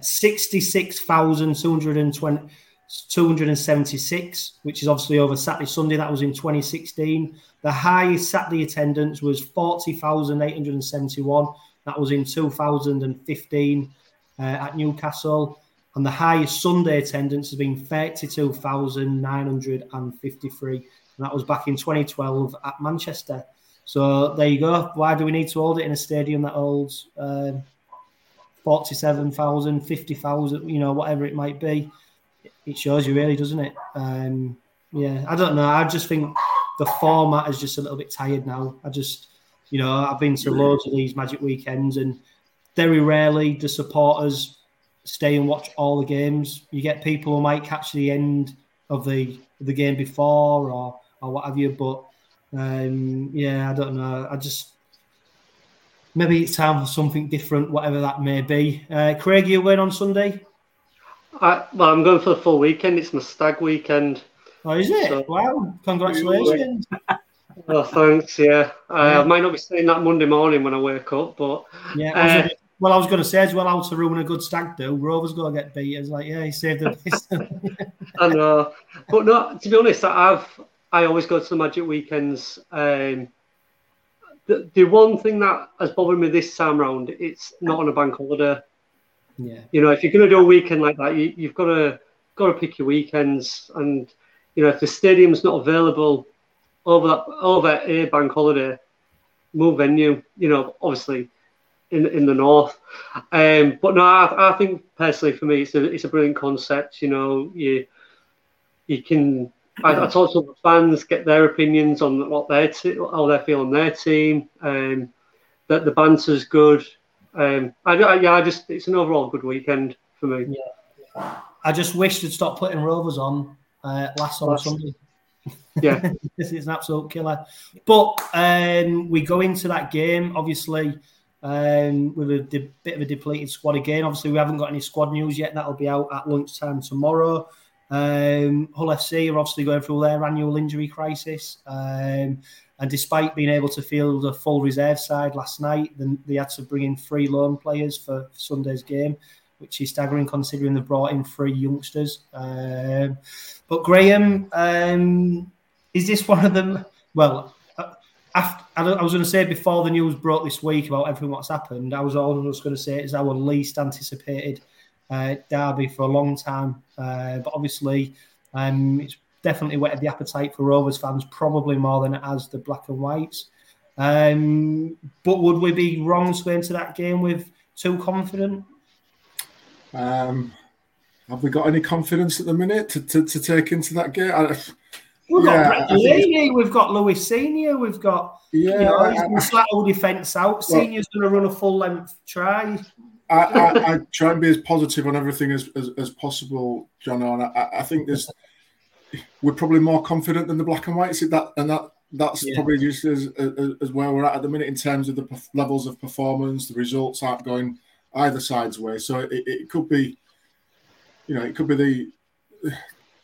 66,276, which is obviously over Saturday, Sunday. That was in 2016. The highest Saturday attendance was 40,871. That was in 2015 uh, at Newcastle. And the highest Sunday attendance has been 32,953. And that was back in 2012 at Manchester. So there you go. Why do we need to hold it in a stadium that holds um, 47,000, 50,000, you know, whatever it might be? It shows you really, doesn't it? Um, Yeah, I don't know. I just think the format is just a little bit tired now. I just, you know, I've been to loads of these Magic weekends, and very rarely do supporters stay and watch all the games. You get people who might catch the end of the the game before or or what have you, but um, yeah, I don't know. I just maybe it's time for something different, whatever that may be. Uh, Craig, you win on Sunday. I, well, I'm going for the full weekend. It's my stag weekend. Oh, is it? So, wow! Congratulations. Oh, thanks. Yeah, uh, I might not be saying that Monday morning when I wake up, but yeah. Uh, well, I was going to say as well, how to ruin a good stag do. Rover's going to get beat. It's like, yeah, he saved the piss. I know, but no. To be honest, I've I always go to the Magic weekends. Um, the, the one thing that has bothered me this time round, it's not on a bank holiday. Yeah. You know, if you're going to do a weekend like that, you, you've got to got to pick your weekends, and you know, if the stadium's not available over that over a bank holiday, move venue. You know, obviously in in the north. Um, but no, I, I think personally for me, it's a it's a brilliant concept. You know, you you can I, I talk to the fans, get their opinions on what their how they feel on their team. Um, that the banter's good. Um, I, I, yeah, I just it's an overall good weekend for me. Yeah, I just wish they'd stop putting Rovers on uh, last on Sunday. Yeah, this is an absolute killer. But um, we go into that game obviously um, with a de- bit of a depleted squad again. Obviously, we haven't got any squad news yet. That'll be out at lunchtime tomorrow. Um, Hull FC are obviously going through their annual injury crisis. Um, and despite being able to field a full reserve side last night, then they had to bring in three loan players for Sunday's game, which is staggering considering they brought in three youngsters. Um, but Graham, um, is this one of them? Well, uh, after, I was going to say before the news broke this week about everything that's happened, I was almost going to say it's our least anticipated derby for a long time. Uh, but obviously, um, it's definitely whetted the appetite for Rovers fans, probably more than it has the black and whites. Um, but would we be wrong to enter that game with too confident? Um, have we got any confidence at the minute to, to, to take into that game? I, We've yeah, got Brett we've got Lewis Senior, we've got yeah, you know, he's I, I, defence out. Senior's going to run a full length try. I, I, I, try and be as positive on everything as, as, as possible, John. And I, I, think there's we're probably more confident than the black and whites. That and that that's yeah. probably just as, as, as where we're at at the minute in terms of the levels of performance. The results aren't going either side's way, so it, it could be, you know, it could be the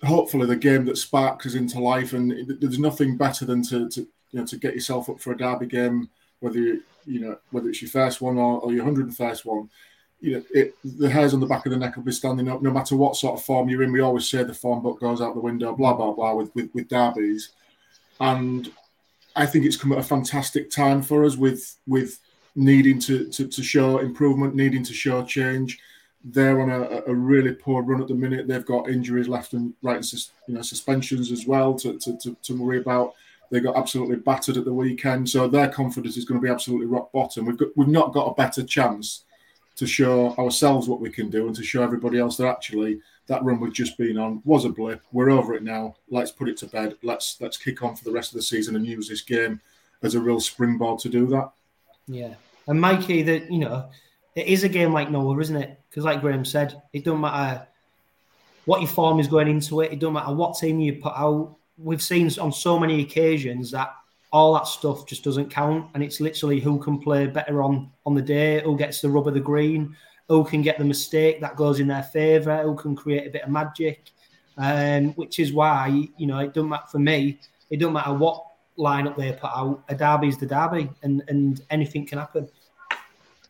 hopefully the game that sparks us into life. And there's nothing better than to, to you know to get yourself up for a derby game, whether you you know whether it's your first one or, or your hundred and first one you know, it, the hairs on the back of the neck will be standing up no matter what sort of form you're in. We always say the form book goes out the window, blah blah blah, with with, with derbies, and I think it's come at a fantastic time for us with with needing to to, to show improvement, needing to show change. They're on a, a, really poor run at the minute. They've got injuries left and right, and you know suspensions as well to, to, to, to worry about. They got absolutely battered at the weekend, so their confidence is going to be absolutely rock bottom. We've got we've not got a better chance to show ourselves what we can do and to show everybody else that actually that run we've just been on was a blip. We're over it now. Let's put it to bed. Let's let's kick on for the rest of the season and use this game as a real springboard to do that. Yeah, and Mikey, that you know, it is a game like Noah, isn't it? Because like Graham said, it don't matter what your form is going into it. It don't matter what team you put out. We've seen on so many occasions that all that stuff just doesn't count. And it's literally who can play better on on the day, who gets the rub of the green, who can get the mistake that goes in their favour, who can create a bit of magic. Um, which is why you know it doesn't matter for me. It doesn't matter what lineup they put out. A derby is the derby, and and anything can happen.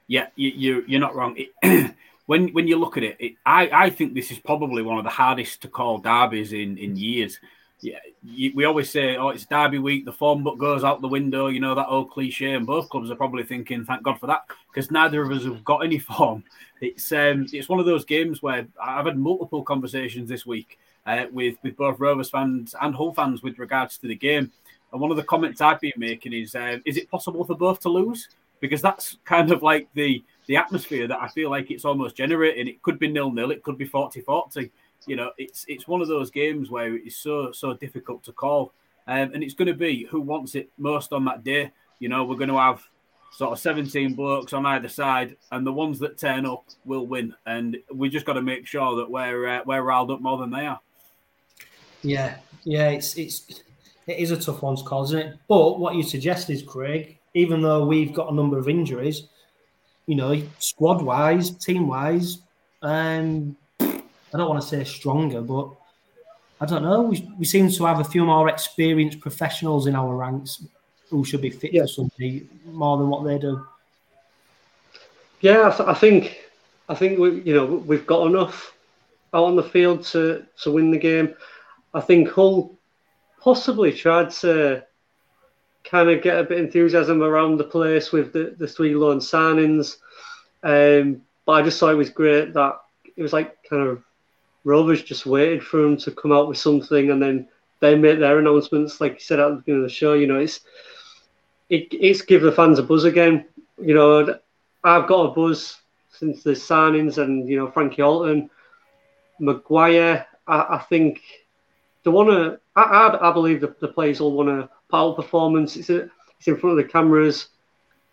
Yeah, you, you you're not wrong. It, when when you look at it, it, I I think this is probably one of the hardest to call derbies in in years yeah, we always say, oh, it's Derby week, the form book goes out the window, you know, that old cliche. And both clubs are probably thinking, thank God for that, because neither of us have got any form. It's um, it's one of those games where I've had multiple conversations this week uh, with, with both Rovers fans and Hull fans with regards to the game. And one of the comments I've been making is, uh, is it possible for both to lose? Because that's kind of like the the atmosphere that I feel like it's almost generating. It could be nil nil, it could be 40 40. You know, it's it's one of those games where it's so so difficult to call, um, and it's going to be who wants it most on that day. You know, we're going to have sort of 17 blokes on either side, and the ones that turn up will win. And we just got to make sure that we're uh, we're riled up more than they are. Yeah, yeah, it's it's it is a tough one to call, isn't it? But what you suggest is, Craig, even though we've got a number of injuries, you know, squad wise, team wise, um, I don't want to say stronger, but I don't know. We, we seem to have a few more experienced professionals in our ranks who should be fit yeah. for Sunday more than what they do. Yeah, I, th- I think I think we you know we've got enough out on the field to to win the game. I think Hull possibly tried to kind of get a bit of enthusiasm around the place with the, the three loan signings. Um, but I just thought it was great that it was like kind of Rovers just waited for them to come out with something and then they made their announcements. Like you said at the beginning of the show, you know, it's it, it's give the fans a buzz again. You know, I've got a buzz since the signings and you know Frankie Halton, McGuire. I, I think they want to. I, I, I, believe the, the players will want a out performance. It's a, it's in front of the cameras,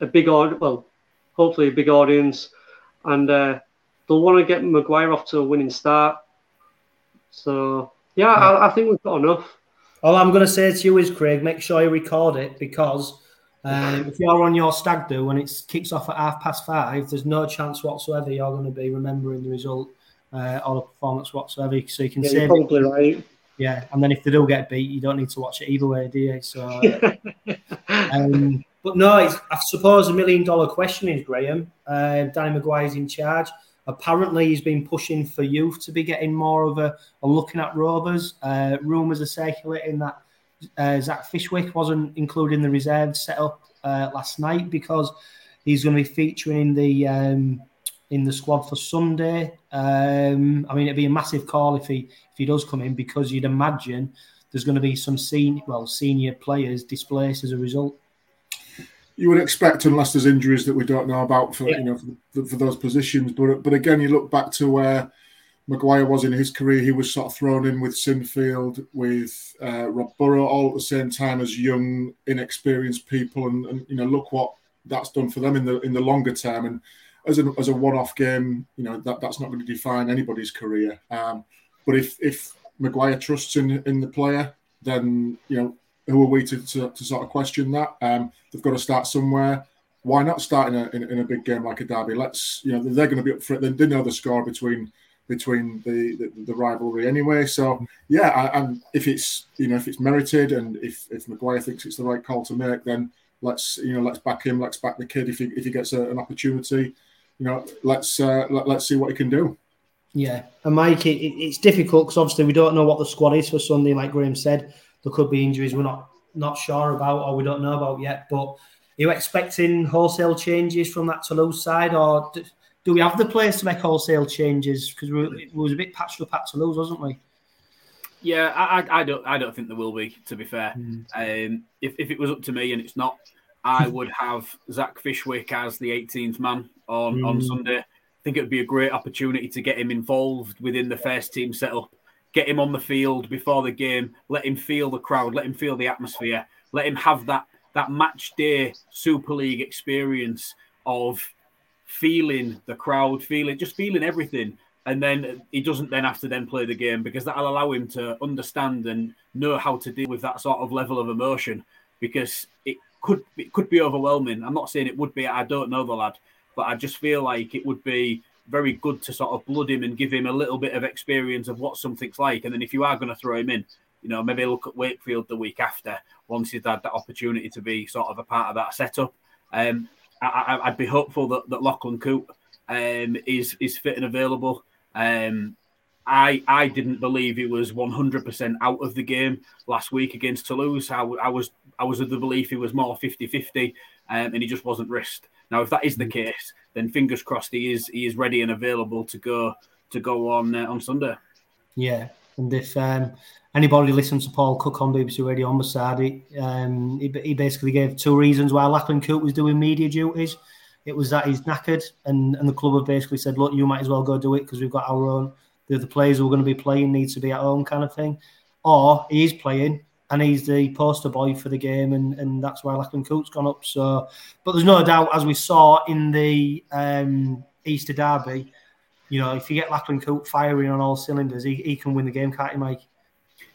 a big audience. Well, hopefully a big audience, and uh, they'll want to get McGuire off to a winning start. So yeah, I, I think we've got enough. All I'm going to say to you is, Craig, make sure you record it because um, if you're on your stag do and it kicks off at half past five, there's no chance whatsoever you're going to be remembering the result uh, or the performance whatsoever. So you can yeah, say probably right. Yeah, and then if they do get beat, you don't need to watch it either way, do you? So, um, but no, I suppose a million dollar question is Graham. Uh, Danny McGuire's in charge. Apparently, he's been pushing for youth to be getting more of a, a looking at Rovers. Uh, rumours are circulating that uh, Zach Fishwick wasn't included in the reserve setup uh, last night because he's going to be featuring in the um, in the squad for Sunday. Um, I mean, it'd be a massive call if he if he does come in because you'd imagine there's going to be some senior well senior players displaced as a result. You would expect, unless there's injuries that we don't know about for yeah. you know for, for, those positions. But but again, you look back to where McGuire was in his career. He was sort of thrown in with Sinfield, with uh, Rob Burrow, all at the same time as young, inexperienced people, and, and you know look what that's done for them in the in the longer term. And as a, as a one-off game, you know that, that's not going to define anybody's career. Um, but if if McGuire trusts in in the player, then you know who are we to, to, to sort of question that? Um, they've got to start somewhere. Why not start in a, in, in, a big game like a derby? Let's you know they're going to be up for it. They, they know the score between between the, the, the rivalry anyway. So yeah, and if it's you know if it's merited and if if McGuire thinks it's the right call to make, then let's you know let's back him. Let's back the kid if he if he gets a, an opportunity you know, let's uh, let, us see what he can do. Yeah, and Mike, it, it's difficult because obviously we don't know what the squad is for Sunday. Like Graham said, there could be injuries we're not not sure about or we don't know about yet. But are you expecting wholesale changes from that Toulouse side, or do, do we have the players to make wholesale changes? Because we, we was a bit patched up at Toulouse, wasn't we? Yeah, I, I, don't I don't think there will be. To be fair, mm. um, if if it was up to me and it's not, I would have Zach Fishwick as the 18th man on, mm. on Sunday. I think it would be a great opportunity to get him involved within the first team setup, get him on the field before the game, let him feel the crowd, let him feel the atmosphere, let him have that that match day Super League experience of feeling the crowd, feeling just feeling everything. And then he doesn't then have to then play the game because that'll allow him to understand and know how to deal with that sort of level of emotion because it could it could be overwhelming. I'm not saying it would be. I don't know the lad, but I just feel like it would be very good to sort of blood him and give him a little bit of experience of what something's like. And then if you are going to throw him in, you know, maybe look at Wakefield the week after once he's had that opportunity to be sort of a part of that setup. Um, I, would be hopeful that, that Lachlan Coote um, is is fit and available. Um, I I didn't believe he was 100% out of the game last week against Toulouse. I, I was I was of the belief he was more 50-50 um, and he just wasn't risked. Now, if that is the mm. case, then fingers crossed he is he is ready and available to go to go on uh, on Sunday. Yeah, and if um, anybody listens to Paul Cook on BBC Radio on the um, he, he basically gave two reasons why Lachlan Coote was doing media duties. It was that he's knackered, and, and the club have basically said, "Look, you might as well go do it because we've got our own the other players who are going to be playing need to be at home, kind of thing, or he's playing and he's the poster boy for the game, and, and that's why Lachlan Coote's gone up. So, but there's no doubt, as we saw in the um, Easter Derby, you know, if you get Lachlan Coote firing on all cylinders, he, he can win the game, can't he, Mike?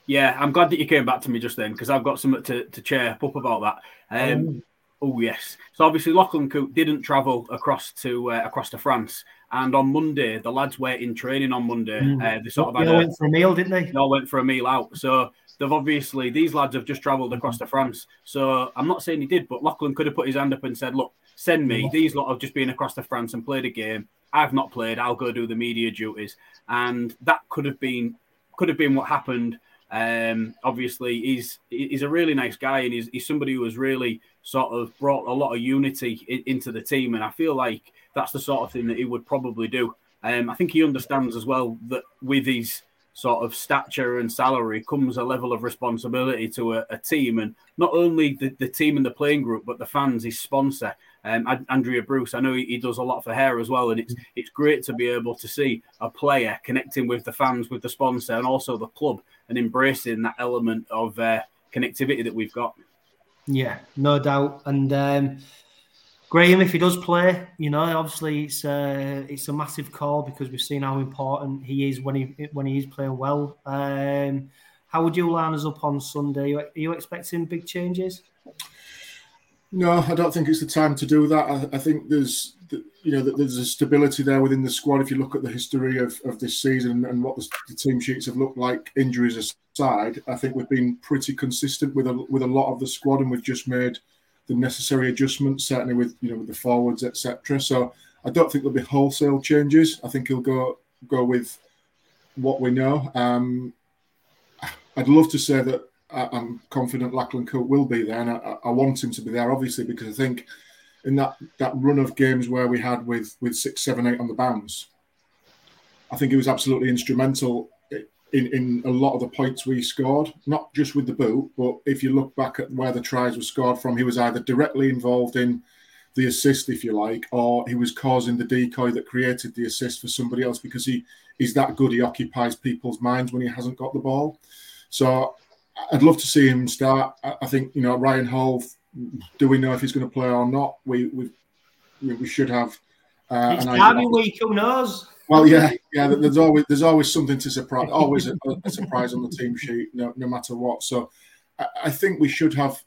Yeah, I'm glad that you came back to me just then because I've got something to, to cheer up about that. Um, oh. oh yes, so obviously Lachlan Coote didn't travel across to uh, across to France, and on Monday the lads were in training on Monday. Mm. Uh, they sort of they all went for a meal, didn't they? They all went for a meal out. So they've obviously these lads have just travelled across to France. So I'm not saying he did, but Lachlan could have put his hand up and said, "Look, send me. These lot have just been across to France and played a game. I've not played. I'll go do the media duties." And that could have been could have been what happened. Um, obviously, he's he's a really nice guy, and he's, he's somebody who has really sort of brought a lot of unity in, into the team. And I feel like that's the sort of thing that he would probably do. Um, I think he understands as well that with his sort of stature and salary comes a level of responsibility to a, a team, and not only the, the team and the playing group, but the fans, his sponsor um, Andrea Bruce. I know he, he, does a lot for hair as well, and it's it's great to be able to see a player connecting with the fans, with the sponsor, and also the club, and embracing that element of uh, connectivity that we've got. Yeah, no doubt. And um, Graham, if he does play, you know, obviously it's a it's a massive call because we've seen how important he is when he when he is playing well. Um, how would you line us up on Sunday? Are you expecting big changes? No, I don't think it's the time to do that. I, I think there's, you know, there's a stability there within the squad. If you look at the history of, of this season and what the, the team sheets have looked like, injuries aside, I think we've been pretty consistent with a, with a lot of the squad, and we've just made the necessary adjustments, certainly with you know with the forwards, etc. So I don't think there'll be wholesale changes. I think he'll go go with what we know. Um, I'd love to say that I'm confident Lachlan Coote will be there, and I, I, want him to be there, obviously, because I think in that that run of games where we had with with six, seven, eight on the bounce, I think he was absolutely instrumental in in a lot of the points we scored. Not just with the boot, but if you look back at where the tries were scored from, he was either directly involved in the assist, if you like, or he was causing the decoy that created the assist for somebody else because he he's that good. He occupies people's minds when he hasn't got the ball. So I'd love to see him start. I think you know Ryan Hall. Do we know if he's going to play or not? We we we should have. Uh, it's Derby week. Who knows? Well, yeah, yeah. There's always there's always something to surprise. Always a, a surprise on the team sheet, no, no matter what. So, I, I think we should have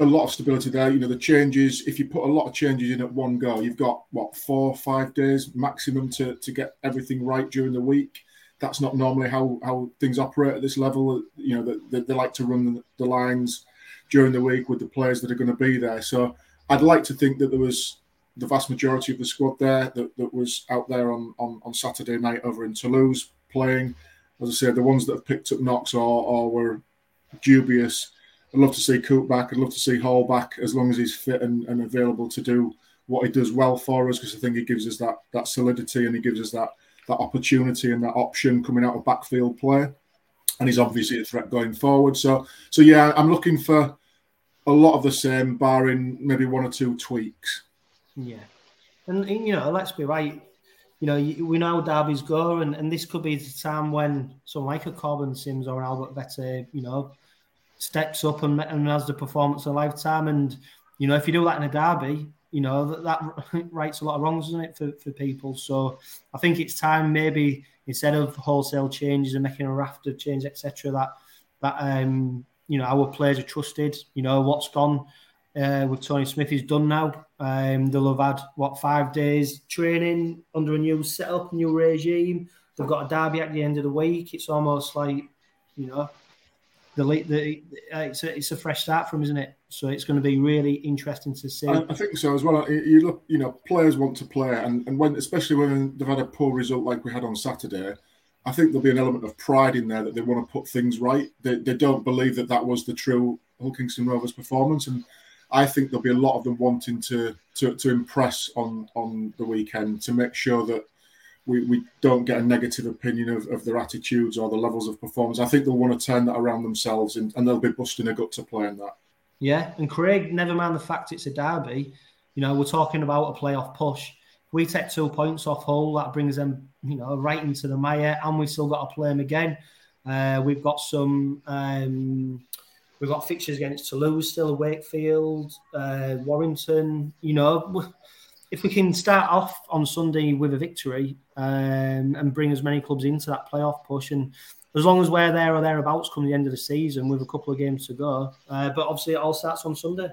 a lot of stability there. You know, the changes. If you put a lot of changes in at one go, you've got what four, five days maximum to to get everything right during the week that's not normally how how things operate at this level. You know, they, they like to run the, the lines during the week with the players that are going to be there. So I'd like to think that there was the vast majority of the squad there that, that was out there on, on, on Saturday night over in Toulouse playing. As I said, the ones that have picked up knocks or, or were dubious. I'd love to see Coote back. I'd love to see Hall back as long as he's fit and, and available to do what he does well for us because I think he gives us that that solidity and he gives us that that opportunity and that option coming out of backfield play. And he's obviously a threat going forward. So, so yeah, I'm looking for a lot of the same, barring maybe one or two tweaks. Yeah, and you know, let's be right. You know, we know Derby's go, and, and this could be the time when someone like a Korbin Sims or Albert Vete, you know, steps up and, and has the performance of a lifetime. And you know, if you do that in a derby, you know that, that a lot of wrongs, doesn't it, for, for people? So I think it's time maybe instead of wholesale changes and making a raft of change, etc., that that um, you know our players are trusted. You know what's gone uh, with Tony Smith is done now. Um, they'll have had what five days training under a new setup, new regime. They've got a derby at the end of the week. It's almost like you know the, the it's a, it's a fresh start from, isn't it? So it's going to be really interesting to see. I, I think so as well. You look, you know, players want to play, and, and when especially when they've had a poor result like we had on Saturday, I think there'll be an element of pride in there that they want to put things right. They, they don't believe that that was the true Hull Kingston Rovers performance, and I think there'll be a lot of them wanting to to, to impress on on the weekend to make sure that we, we don't get a negative opinion of, of their attitudes or the levels of performance. I think they'll want to turn that around themselves and, and they'll be busting a gut to play in that. Yeah, and Craig, never mind the fact it's a derby, you know, we're talking about a playoff push. we take two points off Hull. That brings them, you know, right into the mire, and we've still got to play them again. Uh, we've got some. Um, we've got fixtures against Toulouse still, Wakefield, uh, Warrington. You know, if we can start off on Sunday with a victory um, and bring as many clubs into that playoff push, and as long as we're there or thereabouts come the end of the season with a couple of games to go. Uh, but obviously, it all starts on Sunday.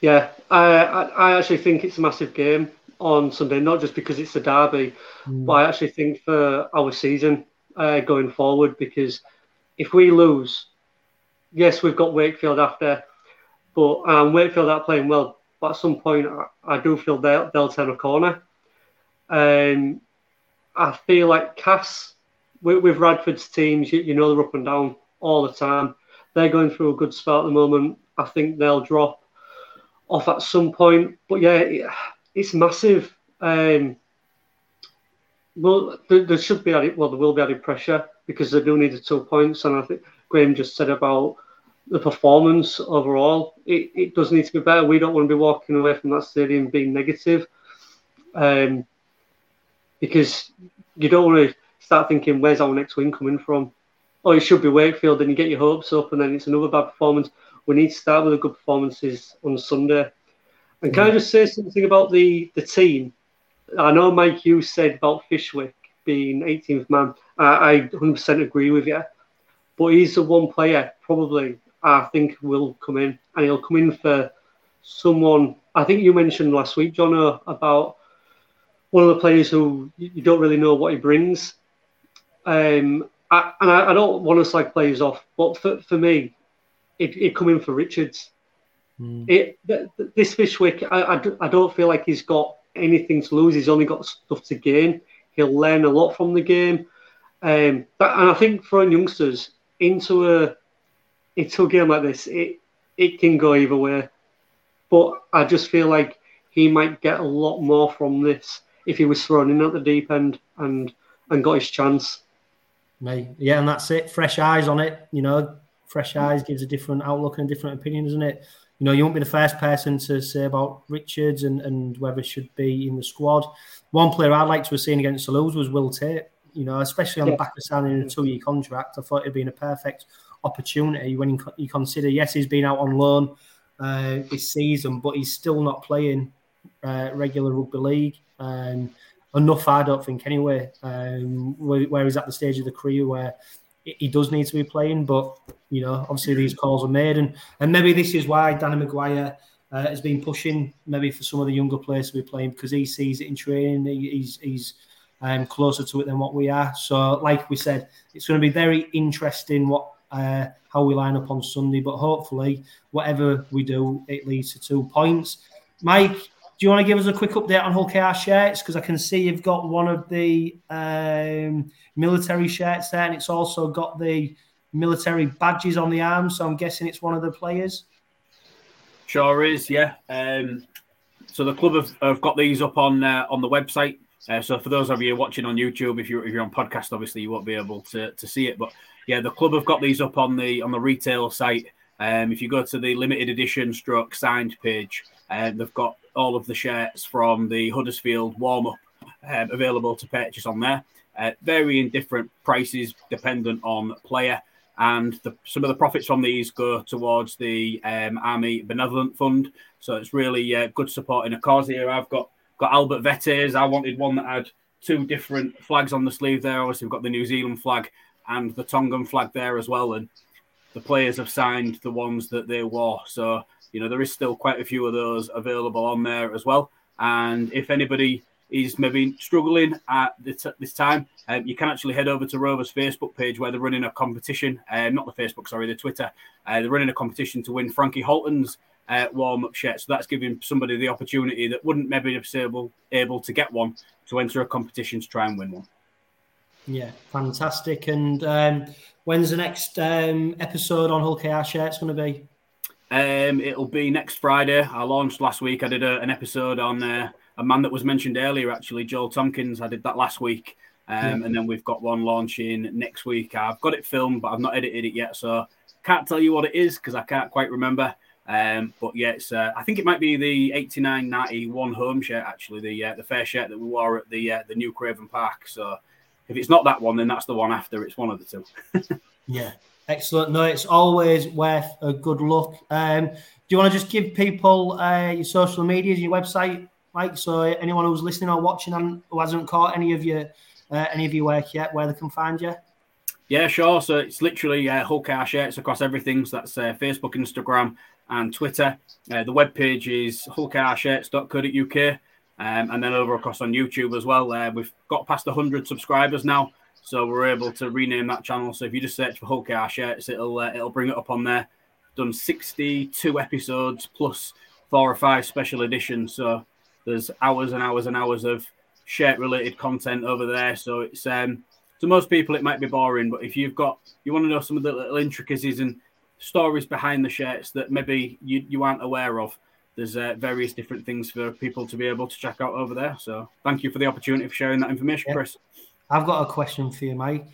Yeah, I, I actually think it's a massive game on Sunday, not just because it's a derby, mm. but I actually think for our season uh, going forward, because if we lose, yes, we've got Wakefield after, but um, Wakefield are playing well. But at some point, I, I do feel they'll, they'll turn a corner. Um, I feel like Cass, with, with Radford's teams, you, you know they're up and down all the time. They're going through a good spell at the moment. I think they'll drop off at some point. But yeah, it's massive. Um, well, there, there, should be added, well, there will be added pressure because they do need the two points. And I think Graham just said about the performance overall. It, it does need to be better. We don't want to be walking away from that stadium being negative, um, because you don't want to start thinking, "Where's our next win coming from?" Oh, it should be Wakefield, and you get your hopes up, and then it's another bad performance. We need to start with the good performances on Sunday. And can I just say something about the the team? I know Mike, you said about Fishwick being 18th man. I, I 100% agree with you, but he's the one player probably I think will come in, and he'll come in for someone. I think you mentioned last week, John, about one of the players who you don't really know what he brings. Um, I, and I, I, don't want to slag players off, but for, for me, it, it come in for Richards. Mm. It this Fishwick, I, I, I don't feel like he's got anything to lose. He's only got stuff to gain. He'll learn a lot from the game. Um, but, and I think throwing youngsters into a into a game like this, it it can go either way. But I just feel like he might get a lot more from this if he was thrown in at the deep end and and got his chance. Mate, yeah, and that's it. Fresh eyes on it, you know. Fresh eyes gives a different outlook and a different opinion, doesn't it? You know, you won't be the first person to say about Richards and, and whether should be in the squad. One player I'd like to have seen against Toulouse was Will Tate, you know, especially on yeah. the back of signing a two year contract. I thought it'd been a perfect opportunity when you consider, yes, he's been out on loan uh, this season, but he's still not playing uh, regular rugby league. Um, enough, I don't think, anyway. Um, where, where, he's at the stage of the career where he does need to be playing, but you know, obviously these calls are made, and and maybe this is why Danny McGuire. Uh, has been pushing maybe for some of the younger players to be playing because he sees it in training. He, he's he's um, closer to it than what we are. So, like we said, it's going to be very interesting what uh, how we line up on Sunday. But hopefully, whatever we do, it leads to two points. Mike, do you want to give us a quick update on Hull KR shirts? Because I can see you've got one of the um, military shirts there, and it's also got the military badges on the arm. So I'm guessing it's one of the players. Sure is, yeah. Um, so the club have, have got these up on uh, on the website. Uh, so for those of you watching on YouTube, if you're if you're on podcast, obviously you won't be able to, to see it. But yeah, the club have got these up on the on the retail site. Um, if you go to the limited edition stroke signed page, um, they've got all of the shirts from the Huddersfield warm up um, available to purchase on there. Uh, varying different prices dependent on player, and the, some of the profits from these go towards the um, Army Benevolent Fund. So it's really uh, good support in a cause here. I've got got Albert Vete's. I wanted one that had two different flags on the sleeve there. Obviously, we've got the New Zealand flag and the Tongan flag there as well. And the players have signed the ones that they wore. So, you know, there is still quite a few of those available on there as well. And if anybody is maybe struggling at this time, um, you can actually head over to Rover's Facebook page where they're running a competition. Uh, not the Facebook, sorry, the Twitter. Uh, they're running a competition to win Frankie Halton's uh, warm up shirt. So that's giving somebody the opportunity that wouldn't maybe be able, able to get one to enter a competition to try and win one. Yeah, fantastic. And um, when's the next um, episode on Hull KR shirts going to be? Um, it'll be next Friday. I launched last week. I did a, an episode on uh, a man that was mentioned earlier, actually, Joel Tompkins. I did that last week. Um. And then we've got one launching next week. I've got it filmed, but I've not edited it yet. So can't tell you what it is because I can't quite remember. Um, but yeah, it's, uh, I think it might be the 89 91 home shirt, actually, the uh, the fair shirt that we wore at the uh, the new Craven Park. So if it's not that one, then that's the one after. It's one of the two. yeah, excellent. No, it's always worth a good look. Um, do you want to just give people uh, your social medias, your website, Mike? So anyone who's listening or watching and who hasn't caught any of your uh, any of your work yet, where they can find you. Yeah, sure. So it's literally uh, Hull KR Shirts across everything. So that's uh, Facebook, Instagram, and Twitter. Uh, the webpage is hullcarshirts.co.uk. Um, and then over across on YouTube as well. Uh, we've got past 100 subscribers now, so we're able to rename that channel. So if you just search for KR Shirts, it'll uh, it'll bring it up on there. Done 62 episodes plus four or five special editions. So there's hours and hours and hours of shirt related content over there. So it's um, to most people it might be boring, but if you've got you want to know some of the little intricacies and stories behind the shirts that maybe you, you aren't aware of, there's uh, various different things for people to be able to check out over there. So thank you for the opportunity for sharing that information, yeah. Chris. I've got a question for you, Mike.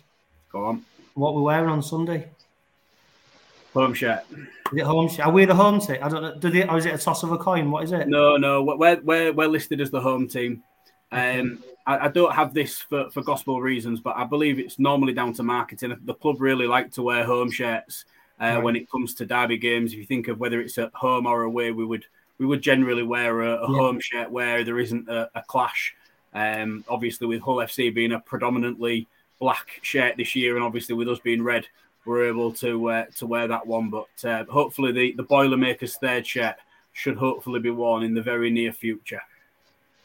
Go on. What we're wearing on Sunday? Home shirt. Is it home shirt? Are we the home team? I don't know. Do they, or is it a toss of a coin? What is it? No, no. We're, we're, we're listed as the home team. Um, I, I, don't have this for, for gospel reasons, but I believe it's normally down to marketing. The club really like to wear home shirts uh, when it comes to derby games. If you think of whether it's at home or away, we would we would generally wear a, a yeah. home shirt where there isn't a, a clash. Um, obviously, with Hull FC being a predominantly black shirt this year, and obviously with us being red, we're able to uh, to wear that one. But uh, hopefully, the the Boilermakers third shirt should hopefully be worn in the very near future.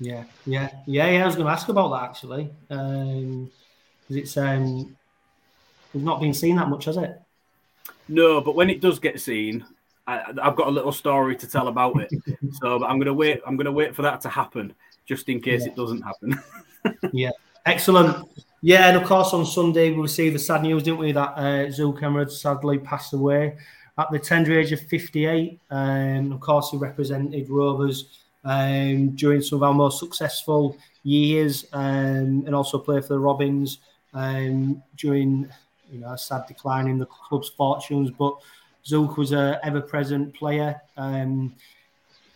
Yeah, yeah, yeah, yeah. I was going to ask about that actually. Um, because it's um, it's not been seen that much, has it? No, but when it does get seen, I, have got a little story to tell about it. so I'm going to wait. I'm to wait for that to happen, just in case yeah. it doesn't happen. yeah, excellent. Yeah, and of course on Sunday we received the sad news, didn't we, that uh, Zook Ema sadly passed away at the tender age of 58. Um, of course, he represented Rovers um, during some of our most successful years, um, and also played for the Robins um, during you know a sad decline in the club's fortunes. But Zook was a ever-present player. Um,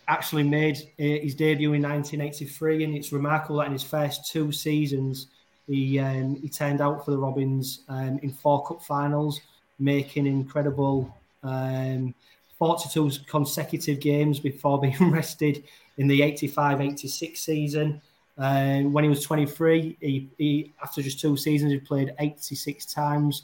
actually made uh, his debut in 1983, and it's remarkable that in his first two seasons he um, he turned out for the Robins um, in four cup finals, making incredible. 42 consecutive games before being rested in the 85 86 season. Uh, when he was 23, he, he, after just two seasons, he played 86 times.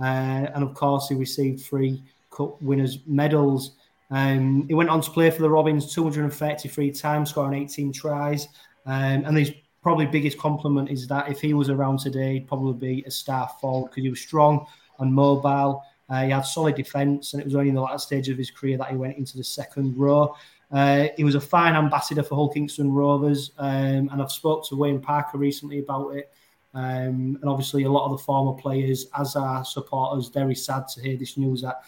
Uh, and of course, he received three Cup winners' medals. Um, he went on to play for the Robins 233 times, scoring 18 tries. Um, and his probably biggest compliment is that if he was around today, he'd probably be a star forward because he was strong and mobile. Uh, he had solid defence, and it was only in the last stage of his career that he went into the second row. Uh, he was a fine ambassador for Hull Kingston Rovers, um, and I've spoke to Wayne Parker recently about it. Um, and obviously, a lot of the former players, as our supporters, very sad to hear this news that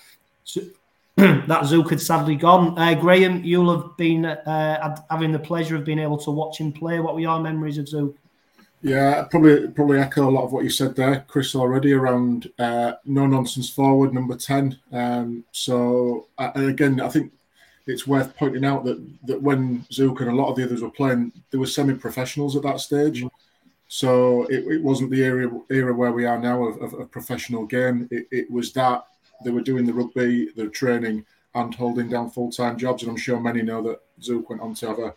that Zook had sadly gone. Uh, Graham, you'll have been uh, having the pleasure of being able to watch him play. What were your memories of Zook? Yeah, probably probably echo a lot of what you said there, Chris, already around uh, no nonsense forward number ten. Um, so again, I think it's worth pointing out that that when Zook and a lot of the others were playing, they were semi-professionals at that stage. So it, it wasn't the era era where we are now of, of a professional game. It, it, was that they were doing the rugby, the training, and holding down full time jobs. And I'm sure many know that Zook went on to have a,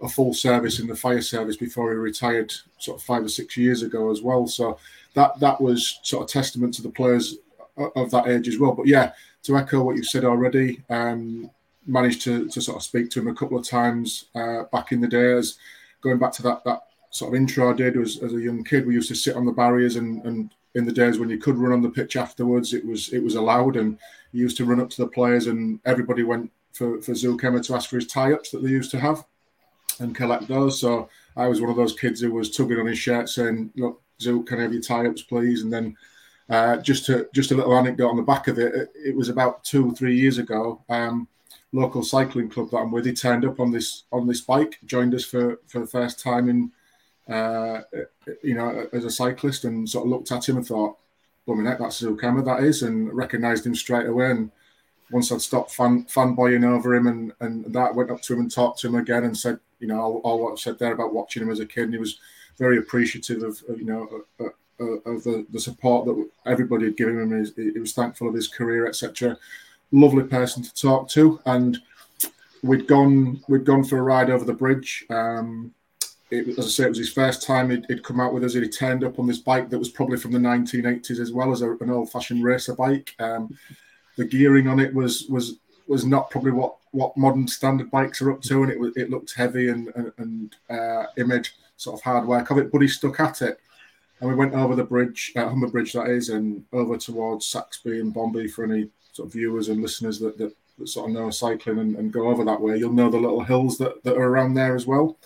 a full service in the fire service before he retired, sort of five or six years ago as well. So that that was sort of testament to the players of that age as well. But yeah, to echo what you've said already, um, managed to, to sort of speak to him a couple of times uh, back in the days. Going back to that that sort of intro I did was as a young kid, we used to sit on the barriers and, and in the days when you could run on the pitch afterwards, it was it was allowed, and you used to run up to the players, and everybody went for for Zook Ema to ask for his tie-ups that they used to have and collect those. So I was one of those kids who was tugging on his shirt saying, "Look, Zook, can I have your tie-ups, please?" And then uh, just to just a little anecdote on the back of it, it, it was about two or three years ago. Um, local cycling club that I'm with, he turned up on this on this bike, joined us for for the first time in, uh, you know, as a cyclist, and sort of looked at him and thought, "Well, heck, that's Zook Ema, that is," and recognised him straight away. And once I'd stopped fan, fanboying over him and, and that went up to him and talked to him again and said, you know, all, all what I said there about watching him as a kid. And he was very appreciative of, of you know, uh, of the, the support that everybody had given him. He was thankful of his career, etc. Lovely person to talk to. And we'd gone, we'd gone for a ride over the bridge. Um, it, as I say, it was his first time he'd, he'd, come out with us. He turned up on this bike that was probably from the 1980s as well as a, an old-fashioned racer bike. Um, the gearing on it was was was not probably what what modern standard bikes are up to, and it it looked heavy and and, and uh, image sort of hard work of it. But he stuck at it, and we went over the bridge, uh, Humber Bridge that is, and over towards Saxby and Bonby for any sort of viewers and listeners that that, that sort of know cycling and, and go over that way. You'll know the little hills that, that are around there as well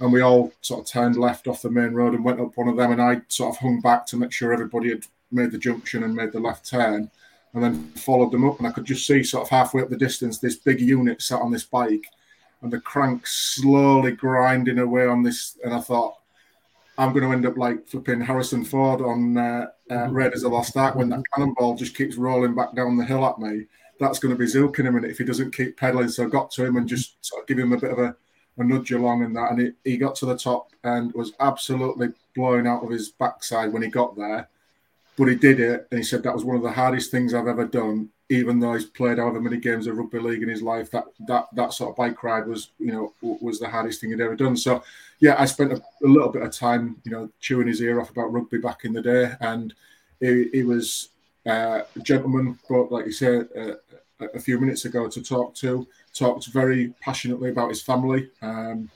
and we all sort of turned left off the main road and went up one of them. And I sort of hung back to make sure everybody had made the junction and made the left turn, and then followed them up. And I could just see sort of halfway up the distance this big unit sat on this bike, and the crank slowly grinding away on this. And I thought, I'm going to end up like flipping Harrison Ford on uh, uh, mm-hmm. Raiders of Lost Ark when that cannonball just keeps rolling back down the hill at me. That's going to be Zook in a minute if he doesn't keep pedaling. So I got to him and just sort of give him a bit of a a nudge along and that. And it, he got to the top and was absolutely blowing out of his backside when he got there. But he did it, and he said that was one of the hardest things I've ever done. Even though he's played however many games of rugby league in his life, that that that sort of bike ride was, you know, was the hardest thing he'd ever done. So, yeah, I spent a, a little bit of time, you know, chewing his ear off about rugby back in the day, and he, he was uh, a gentleman, but like you said uh, a few minutes ago, to talk to talked very passionately about his family um,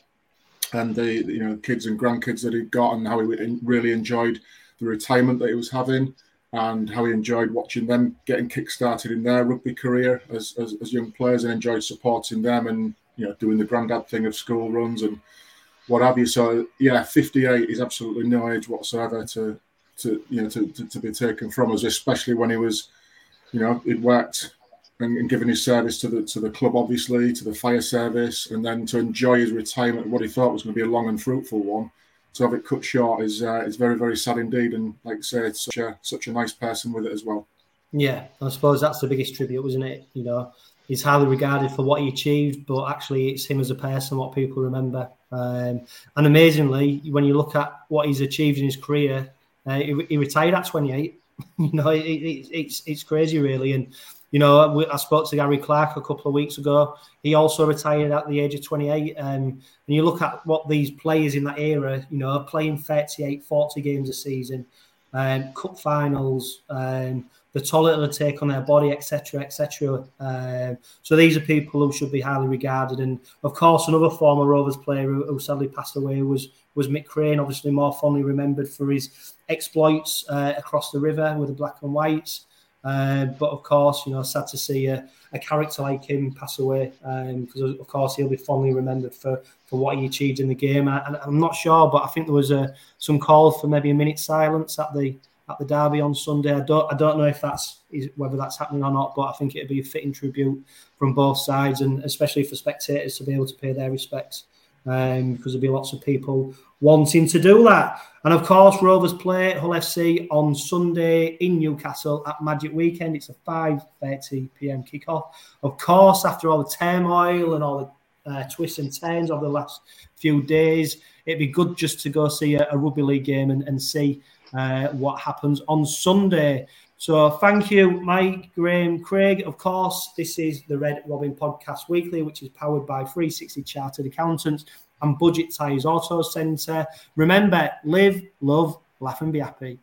and the you know kids and grandkids that he'd got and how he really enjoyed the retirement that he was having and how he enjoyed watching them getting kick-started in their rugby career as, as, as young players and enjoyed supporting them and you know doing the granddad thing of school runs and what have you. So yeah, 58 is absolutely no age whatsoever to to you know to, to, to be taken from us, especially when he was you know he'd worked and, and given his service to the to the club, obviously, to the fire service, and then to enjoy his retirement, what he thought was going to be a long and fruitful one, to have it cut short is uh, is very very sad indeed. And like I say, such a such a nice person with it as well. Yeah, I suppose that's the biggest tribute, wasn't it? You know, he's highly regarded for what he achieved, but actually, it's him as a person what people remember. Um, and amazingly, when you look at what he's achieved in his career, uh, he, he, retired at 28. you know, it, it, it's it's crazy, really, and you know, I spoke to Gary Clark a couple of weeks ago. He also retired at the age of 28. Um, and you look at what these players in that era, you know, playing 38, 40 games a season, um, cup finals, um, the toll it'll take on their body, etc., etc. Um, so these are people who should be highly regarded. And of course, another former Rovers player who, who sadly passed away was was Mick Crane, obviously more fondly remembered for his exploits uh, across the river with the Black and Whites. Uh, but of course, you know, sad to see a, a character like him pass away because, um, of course, he'll be fondly remembered for, for what he achieved in the game. And I'm not sure, but I think there was a, some call for maybe a minute silence at the at the derby on Sunday. I don't I don't know if that's whether that's happening or not, but I think it'd be a fitting tribute from both sides, and especially for spectators to be able to pay their respects um, because there'll be lots of people wanting to do that. And of course, Rovers play Hull FC on Sunday in Newcastle at Magic Weekend. It's a 5:30 p.m. kickoff. Of course, after all the turmoil and all the uh, twists and turns of the last few days, it'd be good just to go see a, a rugby league game and, and see uh, what happens on Sunday. So thank you, Mike, Graham, Craig. Of course, this is the Red Robin Podcast Weekly, which is powered by 360 Chartered Accountants and Budget Tyres Auto Centre. Remember, live, love, laugh and be happy.